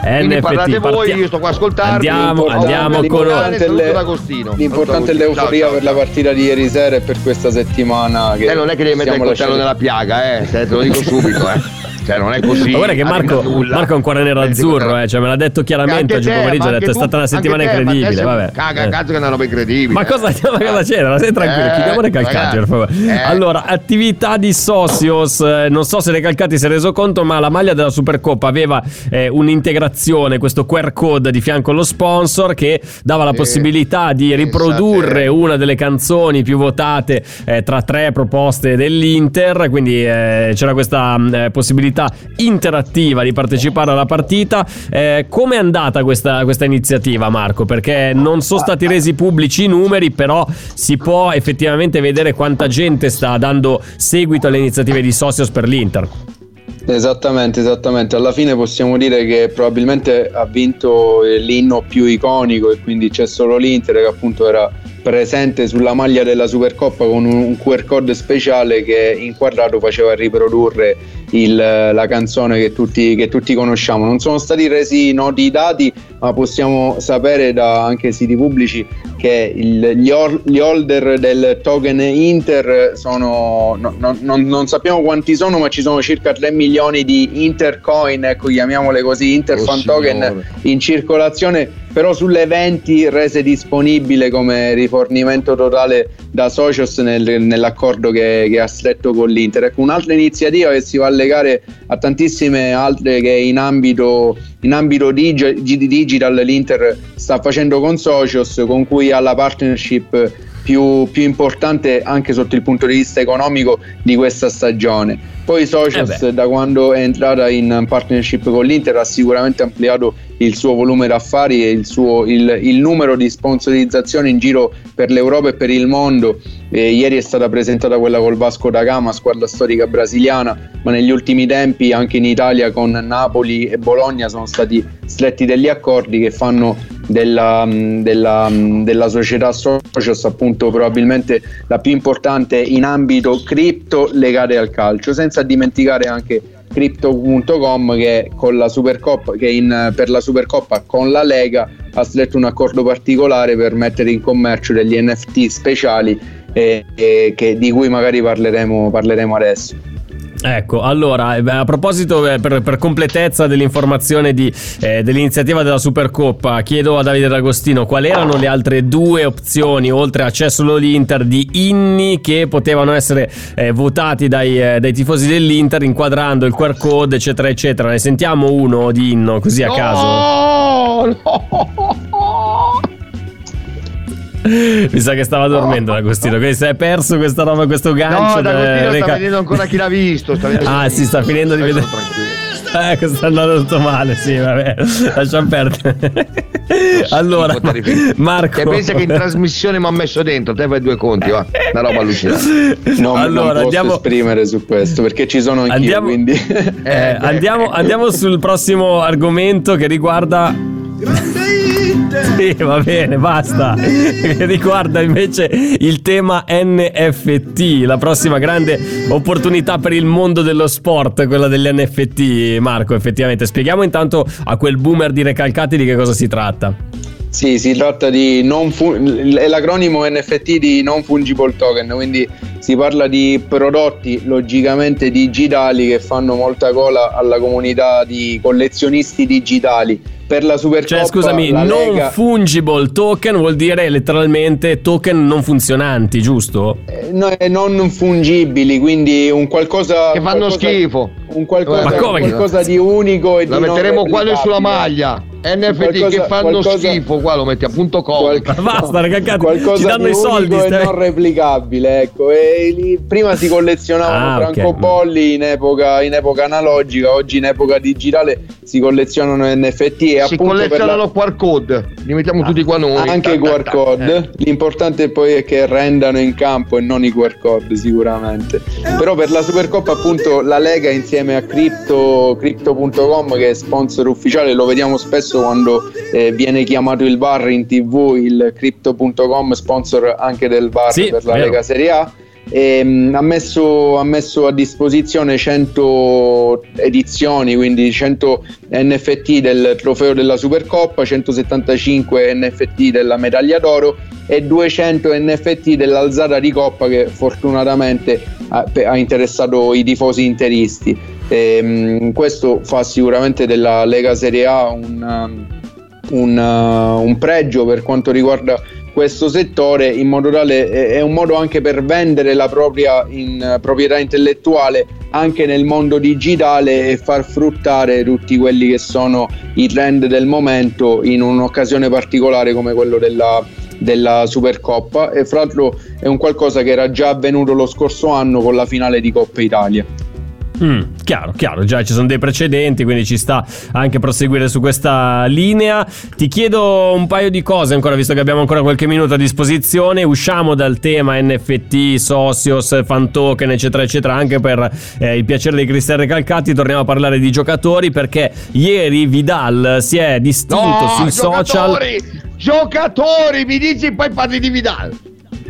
Speaker 3: NFT,
Speaker 4: parlate voi,
Speaker 3: partia-
Speaker 4: io sto qua a ascoltarvi.
Speaker 3: Andiamo, andiamo con-
Speaker 4: saluto
Speaker 9: L'importante è. L'importante l'euforia per la partita di ieri sera e per questa settimana che
Speaker 4: Eh, non è che devi mettere il coltello nella piaga, eh, te lo dico subito, eh. Cioè, non è così.
Speaker 3: Ma guarda che Marco. Marco è un cuore nero
Speaker 4: Eh,
Speaker 3: azzurro, eh, cioè me l'ha detto chiaramente oggi pomeriggio. Ha detto
Speaker 4: anche
Speaker 3: è stata
Speaker 4: tu-
Speaker 3: una settimana
Speaker 4: te,
Speaker 3: incredibile.
Speaker 4: sei-
Speaker 3: Vabbè.
Speaker 4: Caga,
Speaker 3: Eh.
Speaker 4: cazzo che è una roba incredibile.
Speaker 3: Ma cosa, ma cosa c'era? Stai tranquillo,
Speaker 4: Eh,
Speaker 3: chiudiamo Recalcati
Speaker 4: ragazzi,
Speaker 3: per favore.
Speaker 4: eh.
Speaker 3: Allora, attività di Socios. eh, Non so se Recalcati si è reso conto, ma la maglia della Supercoppa aveva eh, un'integrazione, questo QR code di fianco allo sponsor che dava la possibilità di riprodurre una delle canzoni più votate tra tre proposte dell'Inter. Quindi c'era questa mh, eh, possibilità interattiva di partecipare alla partita. Eh, Come è andata questa, questa iniziativa, Marco? Perché non sono stati resi pubblici i numeri, però si può effettivamente vedere quanta gente sta dando seguito alle iniziative di Socios per l'Inter.
Speaker 9: Esattamente, esattamente. Alla fine possiamo dire che probabilmente ha vinto l'inno più iconico e quindi c'è solo l'Inter che appunto era presente sulla maglia della Supercoppa con un, QR code speciale che inquadrato faceva riprodurre il- la canzone che tutti, che tutti conosciamo. Non sono stati resi noti i dati, ma possiamo sapere da anche siti pubblici che il- gli, or- gli holder del token Inter sono, no- no- non- non sappiamo quanti sono, ma ci sono circa 3 milioni di Intercoin, ecco chiamiamole così, Interfan
Speaker 4: Oh,
Speaker 9: token in circolazione, però sulle 20 rese disponibile come rifornimento totale da Socios nel- nell'accordo che, che ha stretto con l'Inter. Ecco, un'altra iniziativa che si va a legare a tantissime altre che in ambito, in ambito digi- di digital l'Inter sta facendo con Socios, con cui ha la partnership più, più importante anche sotto il punto di vista economico di questa stagione. Poi Socios
Speaker 3: Eh
Speaker 9: da quando è entrata in partnership con l'Inter ha sicuramente ampliato il suo volume d'affari e il, suo, il, il numero di sponsorizzazioni in giro per l'Europa e per il mondo. Eh, ieri è stata presentata quella col Vasco da Gama, squadra storica brasiliana, ma negli ultimi tempi anche in Italia con Napoli e Bologna sono stati stretti degli accordi che fanno della, mh, della, mh, della società Socios appunto probabilmente la più importante in ambito cripto legate al calcio, senza dimenticare anche Crypto.com che la Supercoppa che in, per la Supercoppa con la Lega ha stretto un accordo particolare per mettere in commercio degli NFT speciali eh, eh, che- di cui magari parleremo, parleremo adesso.
Speaker 3: Ecco, allora, eh, a proposito, eh, per, per completezza dell'informazione di, eh, dell'iniziativa della Supercoppa, chiedo a Davide D'Agostino quali erano le altre due opzioni, oltre a c'è solo l'Inter, di inni che potevano essere eh, votati dai, eh, dai tifosi dell'Inter, inquadrando il QR code, eccetera, eccetera. Ne sentiamo uno di inno, così a caso.
Speaker 4: No, no.
Speaker 3: Mi sa che stava dormendo D'Agostino, quindi si è perso questa roba, questo gancio.
Speaker 4: No,
Speaker 3: da-
Speaker 4: D'Agostino sta
Speaker 3: reca-
Speaker 4: vedendo ancora chi l'ha visto. Sta
Speaker 3: Ah, si sta finendo di vedere. Ecco, sta andando tutto male, sì, vabbè. Lasciamo perdere. allora. Marco.
Speaker 4: Che pensa che in trasmissione mi ha messo dentro, te fai due conti, va. Una roba allucinante.
Speaker 9: No, non
Speaker 3: allora,
Speaker 9: posso
Speaker 3: andiamo,
Speaker 9: esprimere su questo perché ci sono anch'io,
Speaker 3: Andiamo-
Speaker 9: quindi
Speaker 3: eh,
Speaker 4: Eh,
Speaker 3: andiamo, andiamo sul prossimo argomento che riguarda. Sì, va bene, basta. Riguarda invece il tema NFT, la prossima grande opportunità per il mondo dello sport, quella degli NFT, Marco, effettivamente. Spieghiamo intanto a quel boomer di recalcati di che cosa si tratta.
Speaker 9: Sì, si tratta di non fu- è l'acronimo NFT di non fungible token, quindi si parla di prodotti logicamente digitali che fanno molta cola alla comunità di collezionisti digitali. Per la Supercoppa
Speaker 3: Cioè, scusami,
Speaker 9: la
Speaker 3: non
Speaker 9: Lega-
Speaker 3: fungible token vuol dire letteralmente token non funzionanti, giusto?
Speaker 9: eh, no, eh, non fungibili, quindi un qualcosa
Speaker 4: Che fanno
Speaker 9: qualcosa-
Speaker 4: schifo.
Speaker 9: Un qualcosa,
Speaker 3: Ma come che-
Speaker 9: qualcosa di unico e
Speaker 4: La
Speaker 9: di
Speaker 4: metteremo qua sulla maglia. NFT che
Speaker 9: Qualcosa-
Speaker 4: fanno
Speaker 9: qualcosa-
Speaker 4: schifo, qua lo metti a punto com.
Speaker 3: Basta, ragazzi,
Speaker 9: qualcosa
Speaker 3: ci danno i soldi,
Speaker 9: e
Speaker 3: stai-
Speaker 9: non replicabile ecco e lì- prima si collezionavano
Speaker 3: Ah,
Speaker 9: francobolli in epoca, in epoca analogica oggi in epoca digitale si collezionano NFT
Speaker 4: si
Speaker 9: appunto per
Speaker 4: collezionano
Speaker 9: la-
Speaker 4: QR code, li mettiamo tutti qua noi.
Speaker 9: Anche QR code.
Speaker 4: Eh.
Speaker 9: L'importante poi è che rendano in campo e non i QR code, sicuramente. Però per la Supercoppa, appunto, la Lega insieme a Crypto, Crypto.com, che è sponsor ufficiale, lo vediamo spesso quando eh, viene chiamato il VAR in TV, il Crypto.com, sponsor anche del VAR
Speaker 3: Sì,
Speaker 9: per la
Speaker 3: vero.
Speaker 9: Lega Serie A. E, mh, ha, messo, ha messo a disposizione 100 edizioni, quindi 100 NFT del trofeo della Supercoppa, 175 NFT della medaglia d'oro e 200 NFT dell'alzata di Coppa che fortunatamente ha, ha interessato i tifosi interisti. E, mh, questo fa sicuramente della Lega Serie A un, um, un, uh, un pregio per quanto riguarda questo settore in modo tale è è un modo anche per vendere la propria in, eh, proprietà intellettuale anche nel mondo digitale e far fruttare tutti quelli che sono i trend del momento in un'occasione particolare come quello della, della Supercoppa e fra l'altro è un qualcosa che era già avvenuto lo scorso anno con la finale di Coppa Italia.
Speaker 3: Mm, chiaro, chiaro, già ci sono dei precedenti, quindi ci sta anche proseguire su questa linea. Ti chiedo un paio di cose ancora, visto che abbiamo ancora qualche minuto a disposizione. Usciamo dal tema NFT, Socios, fan token, eccetera, eccetera, anche per eh, il piacere dei Cristian Recalcati. Torniamo a parlare di giocatori perché ieri Vidal si è distinto
Speaker 4: No,
Speaker 3: sui social.
Speaker 4: giocatori, giocatori, mi dici poi parli di Vidal.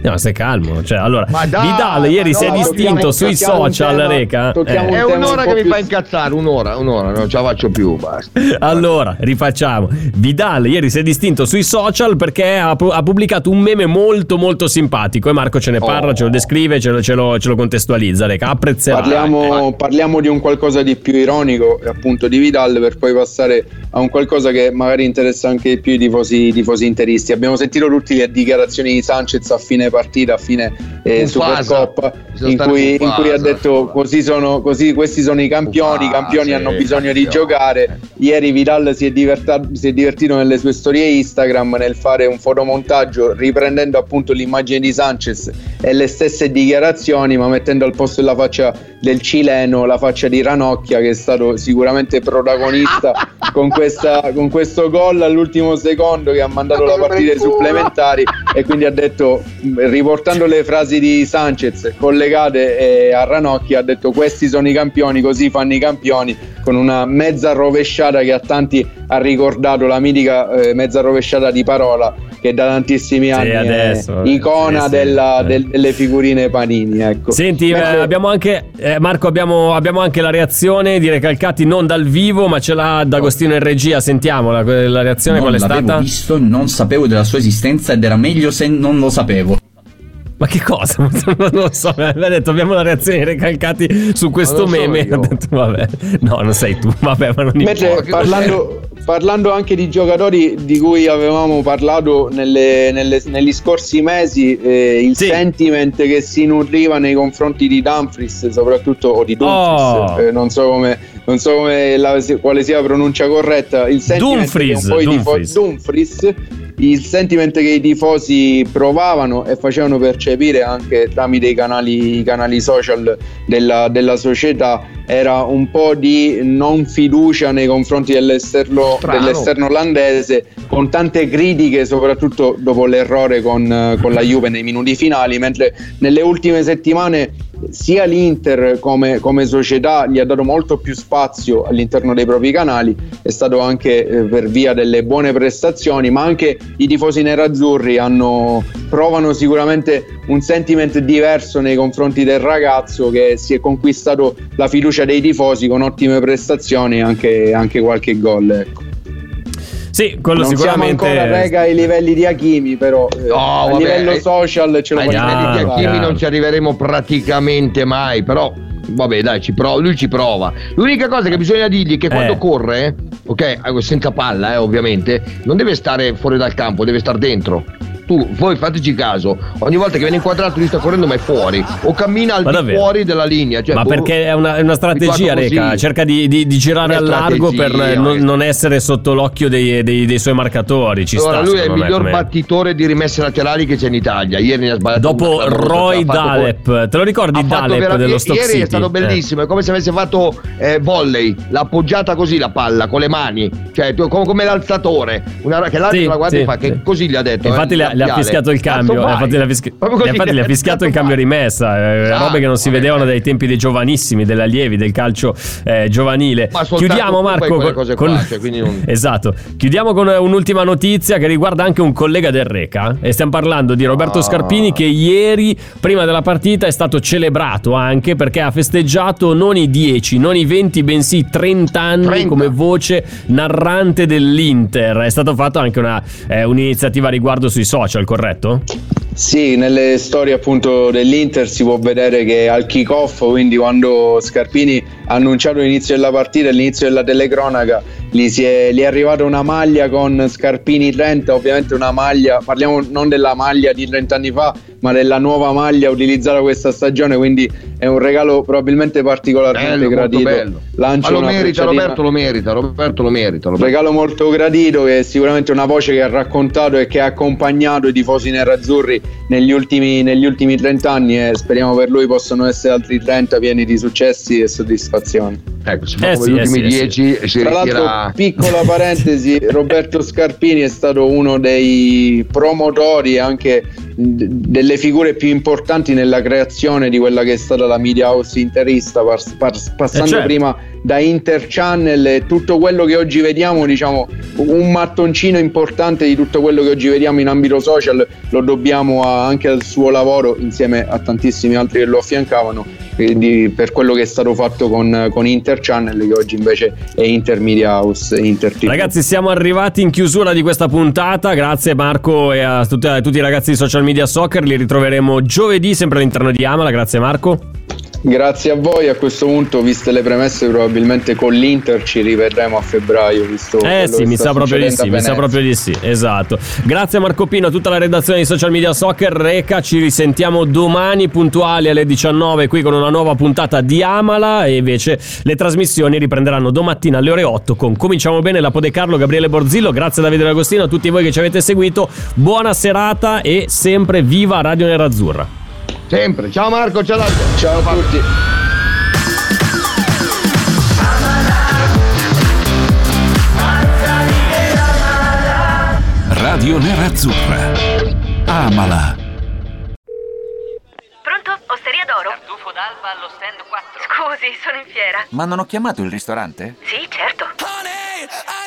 Speaker 3: No, stai calmo. Cioè, allora,
Speaker 4: dai,
Speaker 3: Vidal ieri si è
Speaker 4: no,
Speaker 3: distinto sui social,
Speaker 9: tema-
Speaker 3: Reca. Eh.
Speaker 4: È un'ora
Speaker 9: un
Speaker 4: che mi fa incazzare, un'ora, un'ora, non ce la faccio più, basta.
Speaker 3: Allora, rifacciamo. Vidal ieri si è distinto sui social perché ha, pu- ha pubblicato un meme molto molto simpatico e Marco ce ne parla,
Speaker 4: Oh.
Speaker 3: ce lo descrive, ce lo, ce lo- ce lo contestualizza. Reca, apprezzerà.
Speaker 9: Parliamo, parliamo di un qualcosa di più ironico, appunto di Vidal, per poi passare a un qualcosa che magari interessa anche di più i tifosi, i tifosi interisti. Abbiamo sentito tutte le dichiarazioni di Sanchez a fine partita, a fine eh. Supercoppa, in cui, in cui ha detto così sono, così, questi sono i campioni, i campioni hanno bisogno di giocare. Ieri Vidal si è, diverta- si è divertito nelle sue storie Instagram nel fare un fotomontaggio riprendendo appunto l'immagine di Sanchez e le stesse dichiarazioni, ma mettendo al posto della faccia del cileno la faccia di Ranocchia che è stato sicuramente protagonista con, questa- con questo gol all'ultimo secondo che ha mandato la partita ai supplementari e quindi ha detto riportando le frasi di Sanchez collegate eh, a Ranocchia ha detto questi sono i campioni così fanno i campioni con una mezza rovesciata che a tanti ha ricordato la mitica eh, mezza rovesciata di parola che da tantissimi anni
Speaker 3: adesso,
Speaker 9: è icona
Speaker 3: sì, sì,
Speaker 9: della-
Speaker 3: eh.
Speaker 9: del- delle figurine panini ecco.
Speaker 3: Senti, eh,
Speaker 9: Mentre-
Speaker 3: abbiamo anche eh, Marco, abbiamo, abbiamo anche la reazione di Recalcati non dal vivo, ma ce l'ha D'Agostino in regia. Sentiamola, la reazione
Speaker 10: non
Speaker 3: qual è
Speaker 10: l'avevo
Speaker 3: stata?
Speaker 10: visto, non sapevo della sua esistenza ed era meglio se non lo sapevo.
Speaker 3: Ma che cosa? non lo so, mi ha detto abbiamo la reazione di Recalcati su questo meme. Ha detto, vabbè, no, non sei tu, vabbè, ma non
Speaker 9: Mentre
Speaker 3: importa.
Speaker 4: che
Speaker 9: parlando, parlando anche di giocatori di cui avevamo parlato nelle- nelle- negli scorsi mesi, eh, il
Speaker 3: Sì.
Speaker 9: sentiment che si nutriva nei confronti di Dumfries, soprattutto o di Dumfries,
Speaker 3: Oh.
Speaker 9: eh, non so come, non so come la- quale sia la pronuncia corretta. Il sentiment
Speaker 3: Dumfries,
Speaker 9: che i tifo-
Speaker 3: Dumfries.
Speaker 9: Dumfries, il sentiment che i tifosi provavano e facevano percepire anche tramite i canali, i canali social della, della società era un po' di non fiducia nei confronti dell'esterno, dell'esterno olandese con tante critiche soprattutto dopo l'errore con, con la Juve nei minuti finali mentre nelle ultime settimane sia l'Inter come, come società gli ha dato molto più spazio all'interno dei propri canali è stato anche eh, per via delle buone prestazioni ma anche i tifosi nerazzurri hanno, provano sicuramente un sentiment diverso nei confronti del ragazzo che si è conquistato la fiducia dei tifosi con ottime prestazioni e anche, anche qualche gol ecco.
Speaker 3: Sì, quello
Speaker 9: non
Speaker 3: sicuramente.
Speaker 9: siamo ancora rega ai livelli di Hakimi però eh,
Speaker 4: No,
Speaker 9: a
Speaker 4: vabbè,
Speaker 9: livello social ce lo
Speaker 4: Ai
Speaker 3: facciamo
Speaker 4: livelli di. Hakimi non ci arriveremo praticamente mai, però vabbè dai, ci prova, lui ci prova. L'unica cosa che bisogna dirgli è che quando
Speaker 3: Eh.
Speaker 4: corre, ok, eh, senza palla eh, ovviamente, non deve stare fuori dal campo, deve stare dentro. Tu, voi fateci caso, ogni volta che viene inquadrato lui sta correndo ma è fuori, o cammina al
Speaker 3: Ma
Speaker 4: di fuori della linea. Cioè,
Speaker 3: Ma
Speaker 4: boh,
Speaker 3: perché è una, è una strategia. Reca. Cerca di, di- di girare al largo per non,
Speaker 4: è-
Speaker 3: non essere sotto l'occhio dei, dei- dei suoi marcatori. Ci
Speaker 4: Allora,
Speaker 3: sta,
Speaker 4: lui è il
Speaker 3: me,
Speaker 4: miglior
Speaker 3: come-
Speaker 4: battitore di rimesse laterali che c'è in Italia. Ieri ne ha sbagliato
Speaker 3: Dopo Roy
Speaker 4: poi-
Speaker 3: Dalep, te lo ricordi Dalep dello Stock
Speaker 4: Ieri
Speaker 3: City?
Speaker 4: è stato bellissimo, è come se avesse fatto eh, volley, l'ha appoggiata così la palla con le mani, cioè come, come l'alzatore, una, che l'altro
Speaker 3: Sì,
Speaker 4: la guarda
Speaker 3: sì,
Speaker 4: e fa che
Speaker 3: sì.
Speaker 4: così gli ha detto.
Speaker 3: Infatti
Speaker 4: eh,
Speaker 3: le, le ha fischiato il cambio. Eh? Infatti le ha, fischi-
Speaker 4: Proprio così,
Speaker 3: infatti le ha fischiato il cambio rimessa. eh,
Speaker 4: Esatto,
Speaker 3: robe che non si vedevano dai tempi dei giovanissimi, degli allievi, del calcio eh, giovanile. Chiudiamo, Marco. con-
Speaker 4: cose
Speaker 3: con-
Speaker 4: qua, cioè, non-
Speaker 3: Esatto. Chiudiamo con un'ultima notizia che riguarda anche un collega del Reca. E stiamo parlando di Roberto
Speaker 4: Ah.
Speaker 3: Scarpini, che ieri, prima della partita, è stato celebrato anche perché ha festeggiato non i 10, non i 20, bensì 30 anni
Speaker 4: 30.
Speaker 3: come voce narrante dell'Inter. È stato fatto anche una, eh, un'iniziativa riguardo sui social, corretto?
Speaker 9: Sì, nelle storie appunto dell'Inter si può vedere che al kick-off, quindi quando Scarpini ha annunciato l'inizio della partita, l'inizio della telecronaca, gli, è, gli è arrivata una maglia con Scarpini 30, ovviamente una maglia, parliamo non della maglia di 30 anni fa, ma della nuova maglia utilizzata questa stagione, quindi è un regalo probabilmente particolarmente
Speaker 4: Bello,
Speaker 9: gradito.
Speaker 4: bello.
Speaker 9: Lancio
Speaker 4: Ma lo merita, Roberto lo merita, Roberto lo merita.
Speaker 9: un regalo molto gradito che è sicuramente una voce che ha raccontato e che ha accompagnato i tifosi nerazzurri negli ultimi, negli ultimi 30 anni e speriamo per lui possano essere altri 30 pieni di successi e soddisfazioni.
Speaker 4: Ecco, si
Speaker 3: Eh
Speaker 4: come
Speaker 3: sì,
Speaker 4: gli
Speaker 3: eh
Speaker 4: ultimi
Speaker 3: sì, eh
Speaker 4: 10 e si
Speaker 9: Tra l'altro, piccola parentesi, Roberto Scarpini è stato uno dei promotori anche delle figure più importanti nella creazione di quella che è stata la media house interista, pas- pas- passando
Speaker 3: Eh, certo.
Speaker 9: prima da Inter Channel e tutto quello che oggi vediamo, diciamo, un mattoncino importante di tutto quello che oggi vediamo in ambito social lo dobbiamo a- anche al suo lavoro insieme a tantissimi altri che lo affiancavano quindi per quello che è stato fatto con, con Inter Channel che oggi invece è Inter Media House e Inter TV.
Speaker 3: Ragazzi, siamo arrivati in chiusura di questa puntata. Grazie Marco e a tutti, a tutti i ragazzi di Social Media Soccer. Li ritroveremo giovedì sempre all'interno di Amala. Grazie Marco.
Speaker 9: Grazie a voi, a questo punto, viste le premesse, probabilmente con l'Inter ci rivedremo a febbraio. Visto
Speaker 3: Eh sì, mi sa proprio di sì, mi sa proprio di sì, esatto. Grazie a Marco Pino, a tutta la redazione di Social Media Soccer. Reca, ci risentiamo domani puntuali alle 19 qui con una nuova puntata di Amala e invece le trasmissioni riprenderanno domattina alle ore 8 con Cominciamo bene, la Pode Carlo, Gabriele Borzillo. Grazie a Davide D'Agostino, a tutti voi che ci avete seguito. Buona serata e sempre viva Radio Nerazzurra.
Speaker 4: Sempre. Ciao Marco, ciao Lalto.
Speaker 9: Ciao a tutti.
Speaker 1: Radio Nerazzurra. Amala.
Speaker 11: Pronto? Osteria d'oro?
Speaker 6: Tartufo d'alba allo stand 4.
Speaker 11: Scusi, sono in fiera.
Speaker 7: Ma non ho chiamato il ristorante?
Speaker 11: Sì, certo.